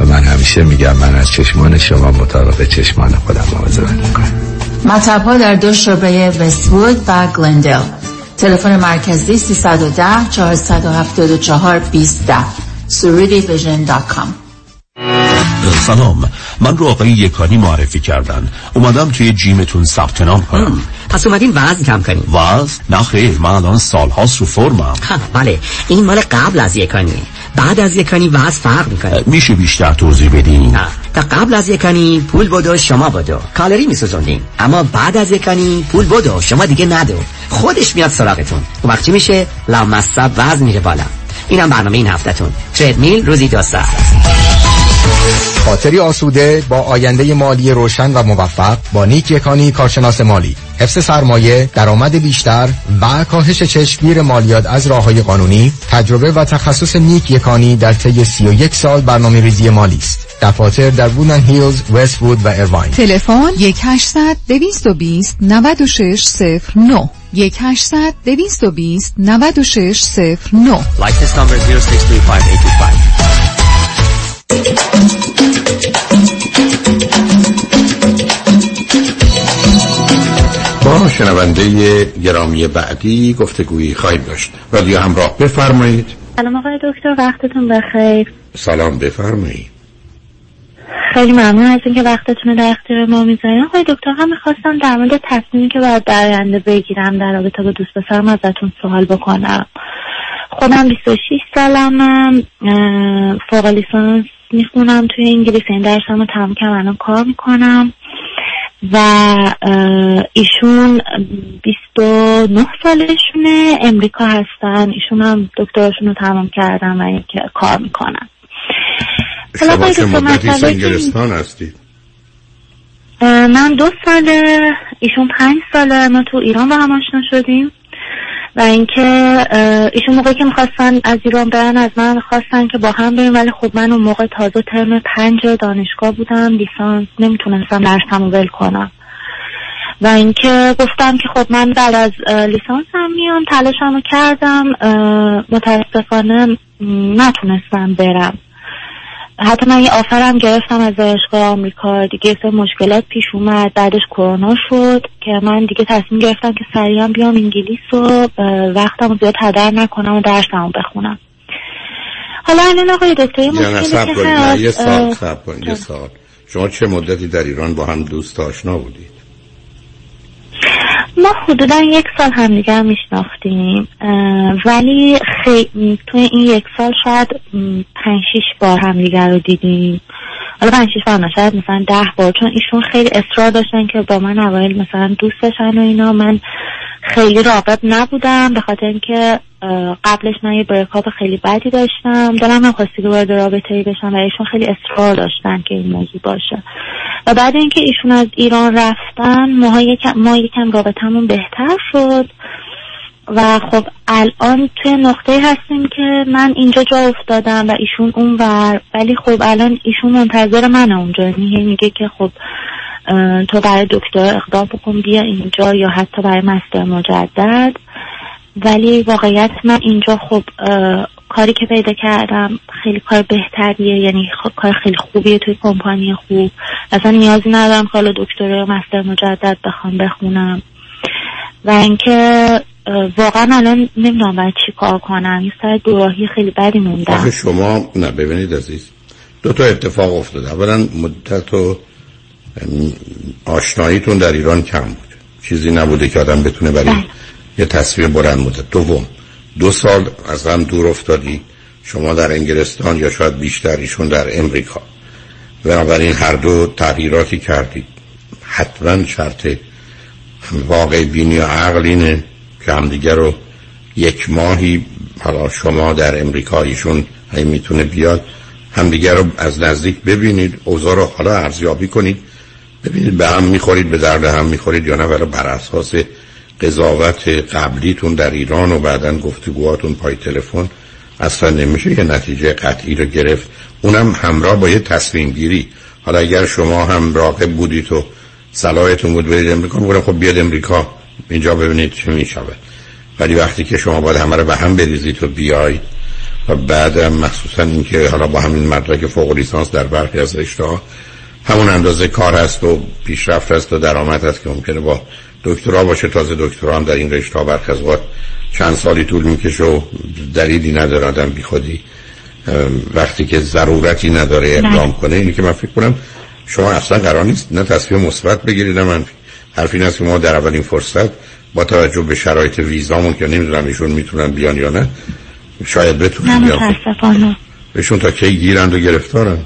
و من همیشه میگم من از چشمان شما مطابق چشمان خودم مواظبت می‌کنم. مطب ها در دو شعبه وستوود و گلندل. تلفن مرکزی 310 474 20 surudivision.com سلام. من رو آقای یکانی معرفی کردن. اومدم توی جیمتون ثبت نام کنم. پس اومدین وزن کم کنیم وزن؟ نه خیر من الان سالهاست رو فرمم بله. این مال قبل از یکانی. بعد از یکانی وزن فرق می‌کنه. میشه بیشتر توضیح بدین تا قبل از یکانی پول بودو شما بودو کالری میسوزوندین. اما بعد از یکانی پول بودو شما دیگه ندو. خودش میاد سراغتون. اون وقت چی میشه؟ لامصب وزن میره بالا. اینم برنامه این هفتهتون. تردمیل روزی دو ساعت. خاطری آسوده با آینده مالی روشن و موفق با نیک یکانی کارشناس مالی. حفظ سرمایه درآمد بیشتر و کاهش چشمگیر مالیات از راه های قانونی تجربه و تخصص نیک یکانی در طی 31 سال برنامه ریزی مالی است. دفاتر در بودن هیلز، وست وود و ایرواین تلفن 1800 220 9609 1800 220 9609 License number با شنونده گرامی بعدی گفتگویی خواهیم داشت. ولی همراه بفرمایید. سلام آقای دکتر وقتتون بخیر. سلام بفرمایید. خیلی ممنون از اینکه وقتتون در اختیار ما می‌ذارین. آقای دکتر هم می‌خواستم در مورد تصمیمی که باید در آینده بگیرم در رابطه با دوست پسرم ازتون سوال بکنم. خودم 26 سالمم فوق لیسانس می‌خونم توی انگلیس این درسم رو تمام کردم الان کار می‌کنم. و ایشون 29 سالشونه امریکا هستن ایشون هم دکترشون رو تمام کردن و اینکه کار می‌کنن. شما چه مدتی انگلستان هستید؟ من دو ساله ایشون پنج ساله ما تو ایران با هم آشنا شدیم. و اینکه ایشون موقعی که می‌خواستن از ایران برن از من خواستن که با هم بریم ولی خب من اون موقع تازه ترم پنج دانشگاه بودم لیسانس نمی‌تونستم درسمو ول کنم. و اینکه گفتم که خب من بعد از اه، لیسانسم میام تلاشمو کردم اه، متاسفانه نتونستم برم. حتی من یه آفرم گرفتم از دانشگاه آمریکا. دیگه سری مشکلات پیش اومد. بعدش کرونا شد که من دیگه تصمیم گرفتم که سریعا بیام انگلیس و وقتم رو زیاد هدر نکنم و درسمو بخونم. حالا الان آقای دکتر مشکلی که یه سال سب کنید یه سال. شما چه مدتی در ایران با هم دوست آشنا بودید؟ ما حدودا یک سال همدیگر میشناختیم ولی خیلی توی این یک سال شاید پنج شیش بار همدیگر رو دیدیم. حالا پنج شیش بار شاید مثلا ده بار چون ایشون خیلی اصرار داشتن که با من اوایل مثلا دوست داشتن و اینا. من خیلی راقب نبودم به خاطر اینکه قبلش من یه بریکاپ خیلی بدی داشتم. دلم نخواستی که وارد رابطه ای بشم و ایشون خیلی اصرار داشتن که این موضوع باشه. و بعد اینکه ایشون از ایران رفتن ما یکم, ما یکم رابطمون بهتر شد. و خب الان توی نقطه هستیم که من اینجا جا افتادم و ایشون اونور. ولی خب الان ایشون منتظر من اونجا. یعنی میگه که خب تو برای دکتر اقدام بکن بیا اینجا یا حتی برای مستر مجدد. ولی واقعیت من اینجا خب کاری که پیدا کردم خیلی کار بهتریه. یعنی خ- کار خیلی خوبیه توی کمپانی خوب. اصلا نیازی ندارم که حالا دکتر یا مستر مجدد بخوام بخونم. و اینکه واقعا الان نمی‌دونم باید چی کار کنم. یه سر دوراهی خیلی بدی موندم. شما نه ببینید عزیز. دو تا اتفاق افتاده. اولا مدت و آشناییتون در ایران کم بود. چیزی نبوده که آدم بتونه برای یه تصویر بلند مدت. دوم دو سال از هم دور افتادی. شما در انگلستان یا شاید بیشتر ایشون در امریکا. بنابراین هر دو تغییراتی کردید. حتما شرط واقع بینی و عقل اینه که همدیگه رو یک ماهی حالا شما در امریکا ایشون هی می‌تونه بیاد همدیگه رو از نزدیک ببینید اوضاع رو حالا ارزیابی کنید. ببینید به هم می‌خورید به درد هم می‌خورید یا نه ولی بر اساس قضاوت قبلیتون در ایران و بعدا گفتگوهاتون پای تلفن اصلا نمیشه یه نتیجه قطعی رو گرفت. اونم همراه با یه تصمیم گیری. حالا اگر شما هم راقب بودید و صلاحتون بود برید امریکا میگم خب بیاد امریکا اینجا ببینید چه می‌شود. ولی وقتی که شما باید همه رو به هم بریزید و بیاید و بعد مخصوصا اینکه حالا با همین مدرک فوق لیسانس در برخی از رشته ها همون اندازه کار هست و پیشرفت هست و درآمد هست که ممکنه با دکترا باشه. تازه دکترا هم در این رشته ها برخی از چند سالی طول می‌کشه و دلیلی نداره. آدم بی خودی وقتی که ضرورتی نداره اقدام کنه اینی که من فکر کنم شما اصلا قرار نیست نه تصمیم مثبت بگیرید نه منفی حرف این است که ما در اولین فرصت با توجه به شرایط ویزامون که نمی‌دونم ایشون می‌تونن بیان یا نه شاید بتونن بیان. بهشون تا کی گیرند و گرفتارن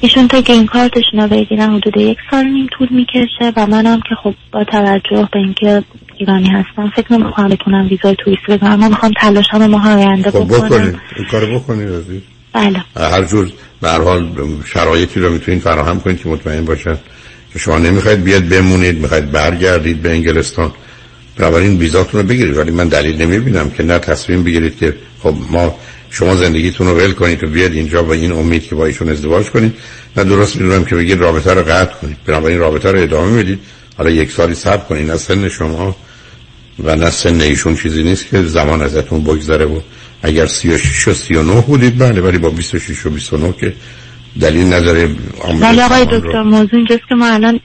ایشون تا گرین کارتشون رو بگیرن حدود یک سال نیم طول می‌کشه و منم که خب با توجه به اینکه ایرانی هستم فکر نمی‌کنم بتونم ویزای توریستی بگیرم. من می‌خوام تلاشم ماه آینده خب بکنم. این کارو بکنید عزیز بله. هر جور به هر حال شرایطی رو می‌تونید فراهم کنید که مطمئن باشن که شما نمی‌خواید بیاد بمونید می‌خواید برگردید به انگلستان. بنابراین ویزاتون رو بگیرید. ولی من دلیل نمی‌بینم که نه تصمیم بگیرید که خب ما شما زندگیتون رو ول کنید و بیاد اینجا با این امید که با ایشون ازدواج کنید. نه درست می‌دونم که بگید رابطه رو قطع کنید. بنابراین رابطه رو ادامه می‌دید. حالا یک سالی صبر کنید. نه سن شما و نه سن ایشون چیزی نیست که زمان ازتون بگذره و اگر 36 و 39 بودید بله ولی با 26 و 29 که دلیل نداره. ولی آقای دکتر موضوع اینجاست که ما الان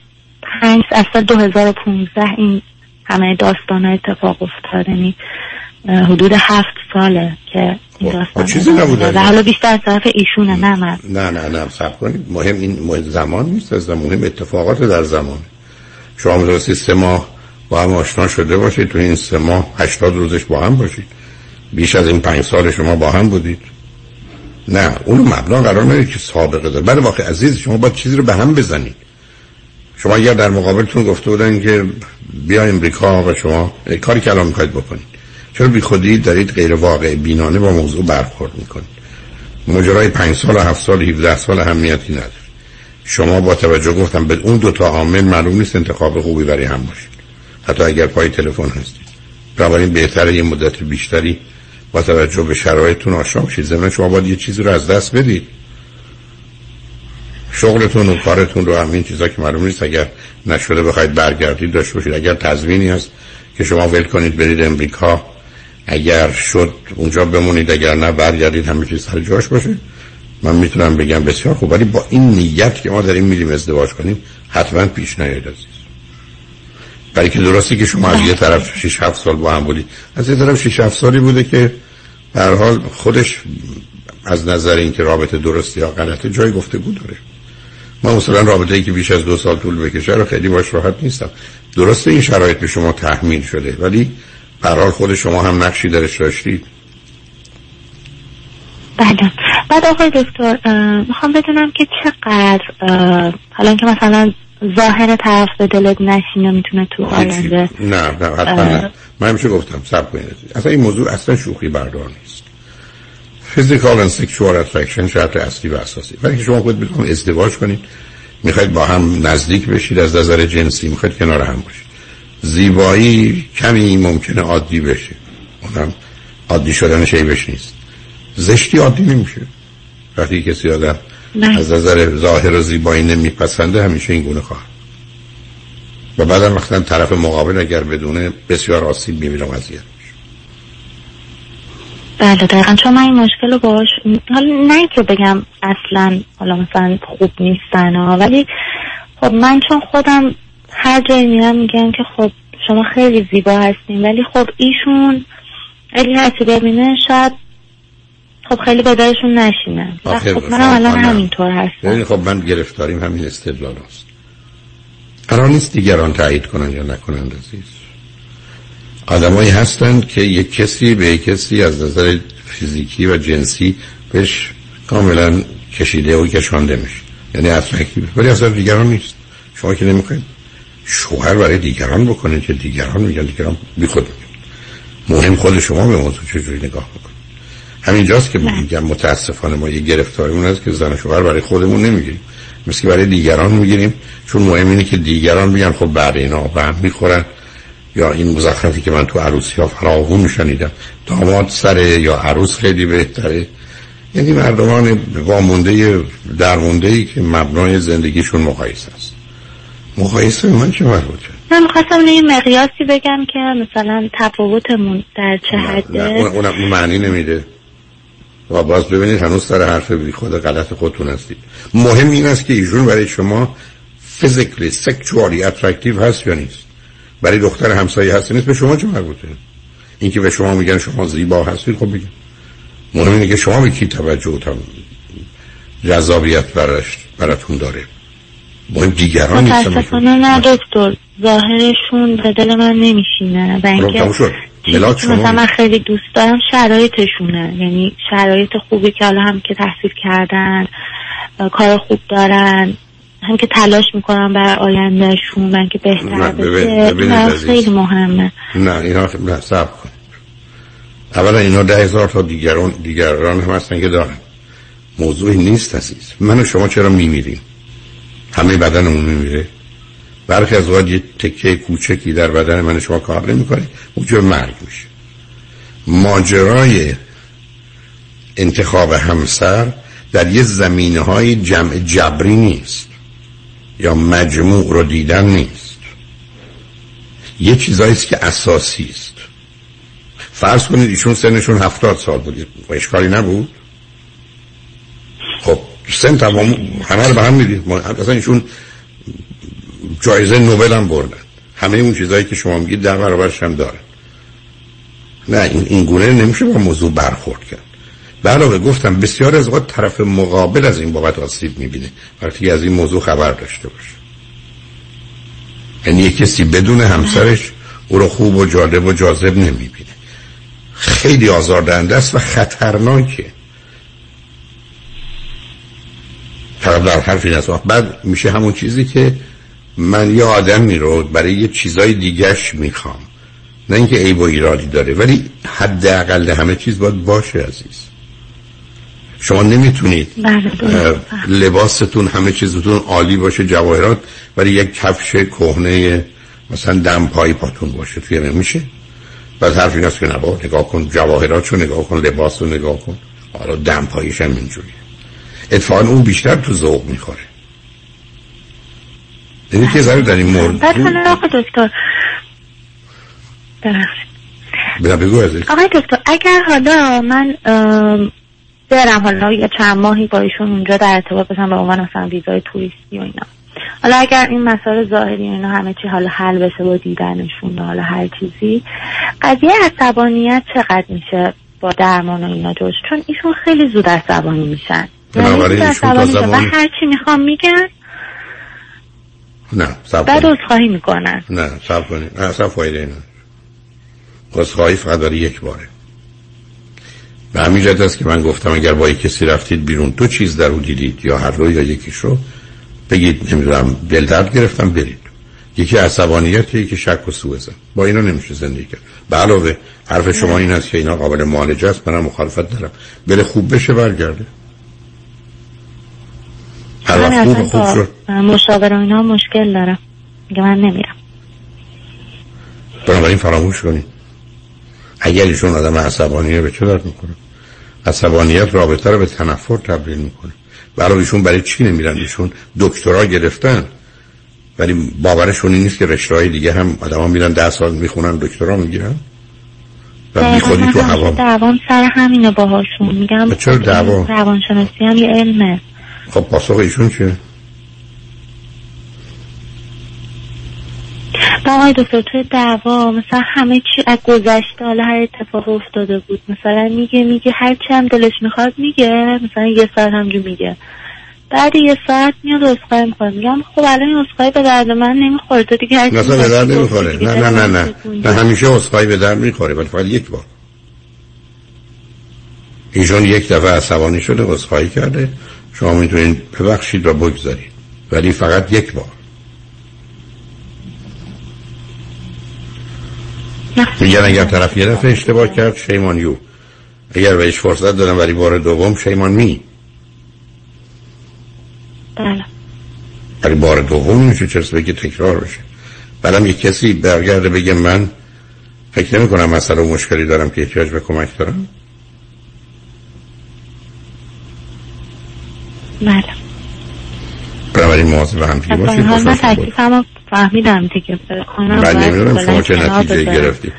پنج از سال 2015 این همه داستان اتفاق افتاد اه، حدود هفت ساله که این داستان چیزی نبوده. و حالا بیشتر از طرف ایشونه نه من. نه نه نه صبر کنید. مهم این مهم زمان نیست از مهم اتفاقات در زمان. شما می‌تونستید سه ماه با هم آشنا شده باشید تو این سه ماه هشتاد روزش با هم باشید. بیش از این پنج سال شما با هم بودید. نه اون مبنا قرار ندید که سابقه داره. بله واقع عزیز شما باید چیزی رو به هم بزنید. شما اگر در مقابلتون گفته بودن که بیا امریکا و شما کاری که الان می‌خواید بکنید. چرا بی خودی دارید غیر واقع بینانه با موضوع برخورد می‌کنید. مجرای پنج سال و هفت سال 17 سال اهمیتی نداره. شما با توجه گفتم به اون دو تا عامل معلوم نیست انتخاب خوبی برای هم باشید. حتی اگر پای تلفن هستید. بنابراین بهتره یه مدت بیشتری با توجه به شرایطتون آشنا بشید. زمین شما باید یه چیزی رو از دست بدید. شغلتون و کارتون رو همین چیزا که معلوم نیست. اگر نشده بخواید برگردید داشته باشید. اگر تضمینی هست که شما ول کنید برید امریکا. اگر شد اونجا بمونید اگر نه برگردید همه چیز سر جاش باشه. من می‌تونم بگم بسیار خوب. ولی با این نیت که ما داریم میریم ازدواج کنیم حتما پیش نیاید عزیز. برای که درستی که شما از یه طرف 6 7 سال با هم بودید. از یه طرف 6 7 سالی بوده که به حال خودش از نظر اینکه رابطه درستی یا غلطه جای گفتگو داره. ما مثلا رابطه ای که بیش از دو سال طول بکشه رو خیلی باش راحت نیستم. درسته این شرایط به شما تحمیل شده ولی به خود شما هم نقشی درش داشتید بله. بعد آقای دکتر می‌خوام بدونم که چقدر حالا که مثلا ظاهر طرف به دلت نشینه می‌تونه تو آینده نه نه حتما نه. من همیشه گفتم صبر کنید. اصلا این موضوع اصلا شوخی بردار نیست. physical و sexual attraction شرط اصلی و اساسی. ولی که شما خود بتونید ازدواج کنید می‌خواید با هم نزدیک بشید از نظر جنسی می‌خواید کنار هم باشید. زیبایی کمی ممکنه عادی بشه. اونم عادی شدن بشه نیست. زشتی عادی نمیشه. وقتی کسی آدم از نظر ظاهر و زیبایی نمیپسنده همیشه این گونه خواهد. و بعد وقتا طرف مقابل اگر بدونه بسیار آسیب می‌بینه و اذیت بله دقیقا. چون من این مشکل رو باش حالا نه که بگم اصلا حالا مثلا خوب نیستن ولی خب من چون خودم هر جایی میرم میگن که خب شما خیلی زیبا هستین ولی خب ایشون خیلی هستی ببینه شاید خب خیلی به نشینه خب من الان همینطور هستم. خب من گرفتاریم همین استدلال هست. قرار نیست دیگران تایید کنن یا نکنن عزیز. آدمایی هستند که یک کسی به یک کسی از نظر فیزیکی و جنسی بهش کاملا کشیده و کشانده میشه. یعنی اصلا ولی اصلا دیگران نیست. شما که نمی‌خواید شوهر برای دیگران بکنه که دیگران میگن دیگران بی خود میگن مهم خود شما به موضوع چجوری نگاه بکنید همینجاست که میگم متاسفانه ما یه گرفتاریمون هست که زن شوهر برای خودمون نمی‌گیریم. مثل برای دیگران می‌گیریم چون مهم اینه که دیگران میگن خب بعد اینا به هم می‌خورن. یا این مزخرفی که من تو عروسی ها فراغون شنیدم داماد سره یا عروس خیلی بهتره؟ یعنی مردمان وامونده درمونده ای که مبنای زندگیشون مقایسه است. مقایسه من چه مربوطه من می‌خواستم یه مقیاسی بگم که مثلا تفاوتمون در چه حده اون معنی نمیده. و باز ببینید هنوز سر حرف بی خود غلط خودتون هستید. مهم این است که ایشون برای شما physically sexually attractive هست یا نیست؟ برای دختر همسایه هست نیست؟ به شما چه مربوطه اینکه به شما میگن شما زیبا هستید خب بگید مهم اینه که شما به کی توجه و جذابیت براش براتون داره. مهم دیگران نیستن متاسفانه نه دکتر. ظاهرشون به دل من نمیشینه و اینکه مثلا من خیلی دوست دارم شرایطشونه. یعنی شرایط خوبی که حالا هم که تحصیل کردن کار خوب دارن هم که تلاش می‌کنم بر آیندهشون من که بهتر بشه خیلی مهمه. نه اینا نه سب کن. اولا اینا ده هزار تا دیگران دیگران هم هستن که دارن. موضوعی نیست عزیز. من و شما چرا میمیریم؟ همه بدنمون میمیره. برخی از وقت یه تکه کوچکی در بدن من شما کار نمی‌کنه موجب مرگ میشه. ماجرای انتخاب همسر در یه زمینه های جمع جبری نیست یا مجموع رو دیدن نیست. یه چیزایی است که اساسی است. فرض کنید ایشون سنشون هفتاد سال بود. اشکالی نبود؟ خب سن تمام همه رو به هم می‌دید اصلا ایشون جایزه نوبل هم بردن. همه اون چیزهایی که شما میگید در برابرش هم دارن. نه این, این گونه نمیشه با موضوع برخورد کرد. علاوه گفتم بسیار از وقت طرف مقابل از این بابت آسیب می‌بینه. وقتی از این موضوع خبر داشته باشه. یعنی کسی بدون همسرش او رو خوب و جالب و جاذب نمی‌بینه. خیلی آزاردهنده است و خطرناکه. در حرفی نست بعد میشه همون چیزی که من یه آدمی رو برای یه چیزای دیگش می‌خوام. نه اینکه عیب و ایرادی داره ولی حداقل همه چیز باید باشه عزیز. شما نمی‌تونید بله، لباستون همه چیزتون عالی باشه جواهرات ولی یک کفش کهنه مثلا دم پای پاتون باشه توی میشه. بعد حرف این که نبا نگاه کن جواهرات رو نگاه کن لباس رو نگاه کن. حالا دم پایش هم اینجوریه. اتفاقا اون بیشتر تو ذوق می‌خوره. یعنی که ذره در این مورد دکتر. بگو آقای دکتر اگر حالا من برم حالا یا چند ماهی با ایشون اونجا در ارتباط باشم به عنوان مثلا ویزای توریستی و اینا. حالا اگر این مسائل ظاهری اینا همه چی حالا حل بشه با دیدنشون حالا هر چیزی قضیه عصبانیت چقدر میشه با درمان و اینا جوش چون ایشون خیلی زود عصبانی میشن. بنابراین ایشون تا زمان هر چی می‌خوام میگن نه سب بعد عذرخواهی می‌کنن. نه سب کنید. نه اصلا فایده اینا عذرخواهی فقط برای یک باره. به همین جهت است که من گفتم اگر با کسی رفتید بیرون دو چیز در او دیدید یا هر رو یا یکیش رو بگید نمی‌دونم دل درد گرفتم برید. یکی عصبانیت یکی شک و سوء با اینا نمیشه زندگی کرد. به علاوه حرف شما این است که اینا قابل معالجه است منم مخالفت دارم. بله خوب بشه برگرده. خوب خوب شد. مشاور اینا مشکل دارم میگه من نمیرم. بنابراین فراموش کنید. اگر ایشون آدم عصبانیه به چه درد می‌کنه عصبانیت رابطه رو به تنفر تبدیل می‌کنه. برای ایشون برای چی نمیرن؟ ایشون دکترا گرفتن. ولی باورشون این نیست که رشته های دیگه هم آدم ها میرن ده سال می‌خونن دکترا می‌گیرن. و خودی تو هوا. دوام سر همینه باهاشون. میگم چرا دوام؟ روانشناسی هم یه علمه. خب پاسخ ایشون چیه؟ با آقای دکتر توی دعوا مثلا همه چی از گذشته حالا هر اتفاق افتاده بود. مثلا میگه میگه هر چی هم دلش می‌خواد میگه. مثلا یه ساعت همجور میگه. بعد یه ساعت میاد اسخای می‌کنه. میگم خب الان اسخای به درد من نمی‌خوره. تو دیگه هر مثلا به درد نمی‌خوره. نه نه نه نه. نه همیشه اسخای به درد می‌خوره. ولی فقط یک بار. ایشون یک دفعه عصبانی شده اسخای کرده. شما می‌تونید ببخشید و بگذارید. ولی فقط یک بار. میگن اگر طرف یه دفعه اشتباه کرد شیمان یو. اگر بهش فرصت دادم ولی بار دوم شیمان می. بله. ولی بار دوم میشه چرا که تکرار بشه. بعدم یک کسی برگرده بگه من فکر نمی کنم مسئله و مشکلی دارم که احتیاج به کمک دارم. بله. بنابراین مواظب هم دیگه باشید من تکلیفم فهمیدم دیگه. من نمی‌دونم شما چه نتیجه گرفتی.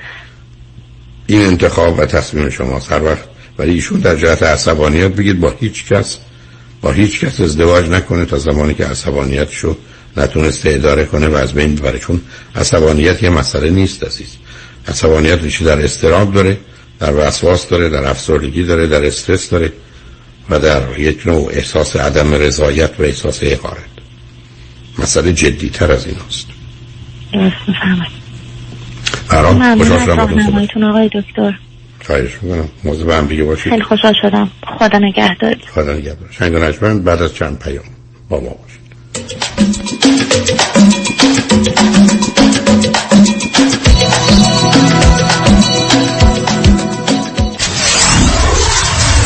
این انتخاب و تصمیم شما هر وقت ولی ایشون در جهت عصبانیت بگید با هیچ کس با هیچ کس ازدواج نکنه تا زمانی که عصبانیت شد نتونسته اداره کنه و از بین ببره. چون عصبانیت یه مسئله نیست عزیز. عصبانیت ریشه در استراب داره در وسواس داره در افسردگی داره در استرس داره. و در یک نوع احساس عدم رضایت و احساس حقارت. مسئله جدی تر از این هست برام خوشحال شدم آقای دکتر. خواهش می‌کنم. موضوع به هم دیگه باشید. خیلی خوشحال شدم. خدا نگهدار خدا نگهدار. شنگ و بعد از چند پیام با ما باشید.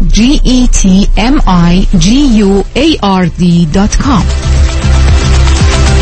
G-E-T-M-I-G-U-A-R-D dot com.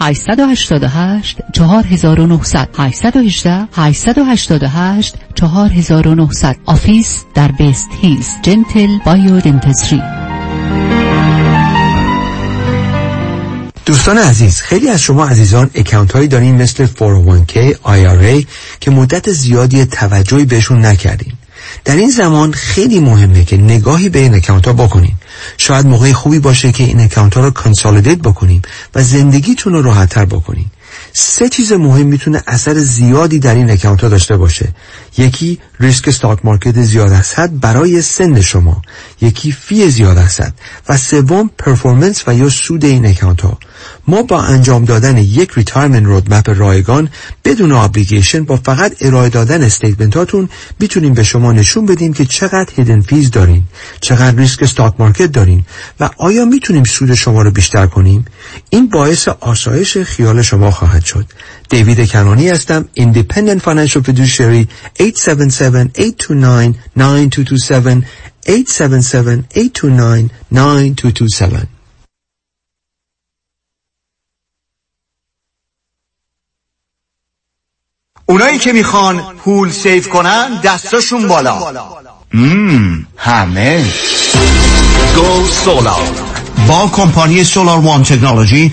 888 4900 818 888 4900 office در West Hills. Gentle Biodentistry دوستان عزیز خیلی از شما عزیزان account هایی دارین مثل 401k IRA که مدت زیادی توجهی بهشون نکردین. در این زمان خیلی مهمه که نگاهی به این account ها بکنین. شاید موقع خوبی باشه که این account ها رو consolidate بکنیم و زندگیتون رو راحتتر بکنین. سه چیز مهم می‌تونه اثر زیادی در این account ها داشته باشه. یکی ریسک stock market زیاد از حد برای سن شما. یکی fee زیاد از حد و سوم performance و یا سود این account ها ما با انجام دادن یک retirement roadmap رایگان بدون obligation با فقط ارائه دادن statement هاتون می‌تونیم به شما نشون بدیم که چقدر hidden fees دارین چقدر ریسک stock market دارین و آیا می‌تونیم سود شما رو بیشتر کنیم؟ این باعث آسایش خیال شما خواهد شد. دیوید کنانی هستم Independent Financial Fiduciary 877-829-9227 877-829-9227 اونایی که می‌خوان پول save کنن دستاشون بالا مم. همه go solar با کمپانی Solar One Technology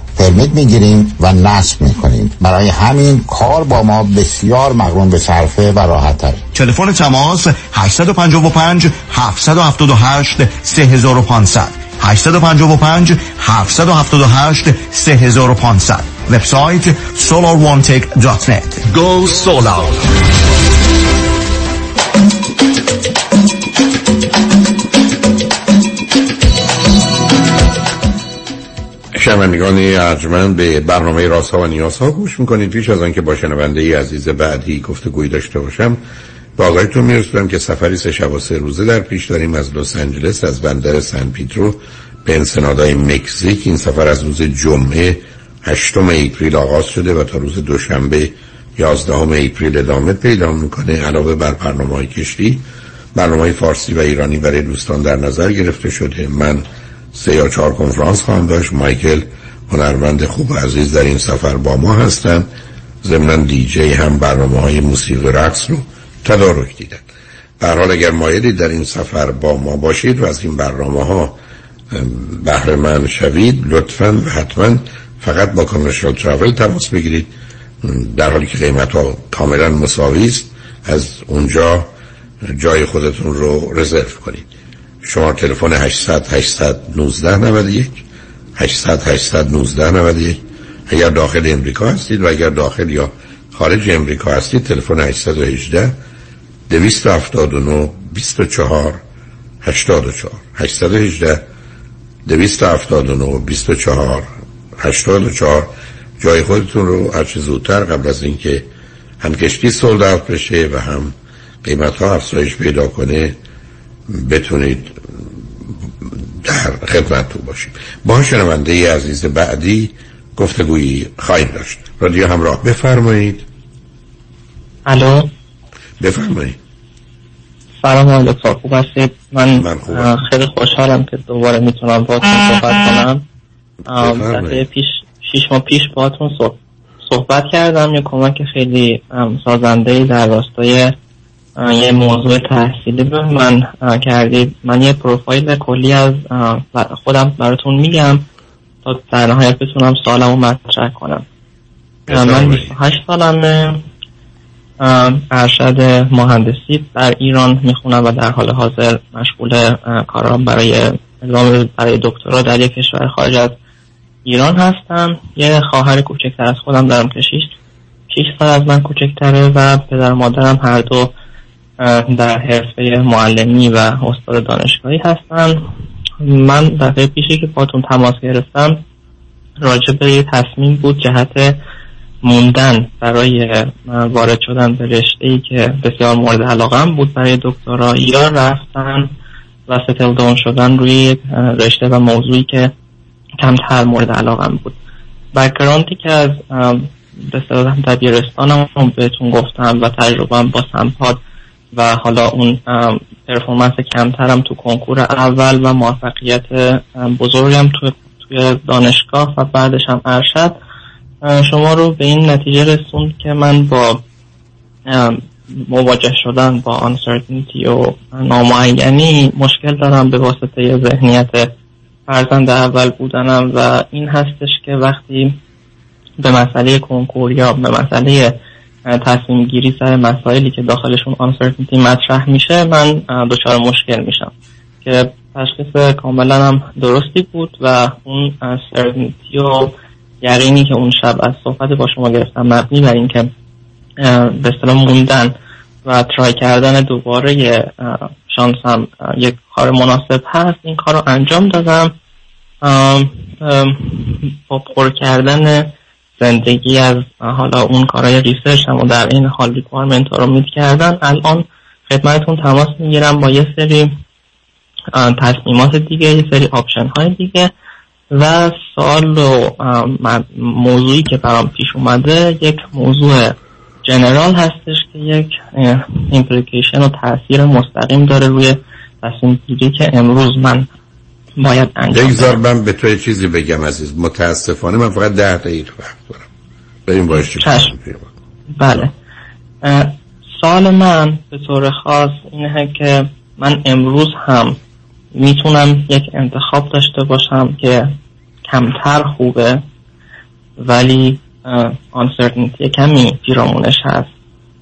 permit می‌گیریم و نصب می‌کنیم. برای همین کار با ما بسیار مقرون به صرفه و راحت تر تلفن تماس 855 778 3500 855 778 3500 وبسایت solarone.net Go Solar. شنوندگان ارجمند به برنامه راست ها و نیاز ها گوش می‌کنید. پیش از آنکه با شنونده ای عزیز بعدی گفته گوی داشته باشم با آقایتون میرسونم که سفری سه شب و سه روزه در پیش داریم از لس آنجلس از بندر سن پیترو به انسنادای مکزیک. این سفر از روز جمعه هشتم اپریل آغاز شده و تا روز دوشنبه یازدهم اپریل ادامه پیدا می‌کنه. علاوه بر برنامه های کشتی برنامه فارسی و ایرانی برای دوستان در نظر گرفته شده. من سه یا چهار کنفرانس خواهم داشت. مایکل هنرمند خوب و عزیز در این سفر با ما هستند. ضمنا دیجی هم برنامه های موسیقی رقص رو تدارک دیدن. در حال اگر مایلی در این سفر با ما باشید و از این برنامه ها بهره من شوید لطفا و حتما فقط با کامرشال ترافل تماس بگیرید. در حالی که قیمت ها کاملا مساوی است از اونجا جای خودتون رو رزرو کنید. شما تلفن 800 819 91 800 819 91 اگر داخل امریکا هستید و اگر داخل یا خارج امریکا هستید تلفن 818 279 24 84 818 279 24 84 جای خودتون رو هرچه زودتر قبل از اینکه هم کشتی سولد بشه و هم قیمت ها افزایش پیدا کنه بتونید در خدمت تو باشید. با شنونده عزیز بعدی گفتگویی خواهیم داشت. رادیو همراه بفرمایید. الو؟ بفرمایید. سلام آقای خوب هستید؟ من, من خیلی خوشحالم که دوباره می‌تونم با صحبت کنم. دفعه پیش شیش ماه پیش باهاتون صحبت کردم. یه کمک خیلی سازنده در راستای یه موضوع تحصیلی به من کردید من یه پروفایل کلی از خودم براتون میگم تا در نهایت بتونم سالمو مطرح کنم. من 28 سالمه ارشد مهندسی در ایران می‌خونم و در حال حاضر مشغول کارم برای برای دکترا در یک کشور خارج از ایران هستم. یه خواهر کوچکتر از خودم دارم که 6 سال از من کوچکتره و پدر مادرم هر دو در حرفه معلمی و استاد دانشگاهی هستن من دفعه پیشی که باتون تماس گرفتم راجع به یه تصمیم بود جهت موندن برای وارد شدن به رشته ای که بسیار مورد علاقه بود برای دکترا. یا رفتن و ستل دون شدن روی رشته و موضوعی که کمتر مورد علاقه بود. بکراندی که از به دبیرستانم بهتون گفتم و تجربه با سمپاد و حالا اون پرفورمنس کمترم تو کنکور اول و موفقیت بزرگم تو توی دانشگاه و بعدش هم ارشد. شما رو به این نتیجه رسوند که من با مواجه شدن با uncertainty و نامعینی مشکل دارم به واسطه ذهنیت فرزند اول بودنم و این هستش که وقتی به مسئله کنکور یا به مسئله تصمیم گیری سر مسائلی که داخلشون uncertainty مطرح میشه من دچار مشکل میشم. که تشخیص کاملا هم درستی بود و اون uncertainty و یقینی که اون شب از صحبت با شما گرفتم مبنی بر اینکه به اصطلاح موندن و ترای کردن دوباره شانس هم یک کار مناسب هست این کار رو انجام دادم. با پر کردن زندگی از حالا اون کارهای ریسرچ هم و در این حال ریکوارمنت ها رو میت کردن. الان خدمتتون تماس می‌گیرم با یه سری تصمیمات دیگه یه سری آپشن های دیگه و سال و موضوعی که برام پیش اومده یک موضوع جنرال هستش که یک ایمپلیکیشن و تاثیر مستقیم داره روی تصمیم گیری که امروز من باید انجام یک من به تو چیزی بگم عزیز. متاسفانه من فقط ده دقیقه وقت دارم بریم باش بله. سال من به طور خاص اینه که من امروز هم می‌تونم یک انتخاب داشته باشم که کمتر خوبه ولی uncertainty کمی پیرامونش هست.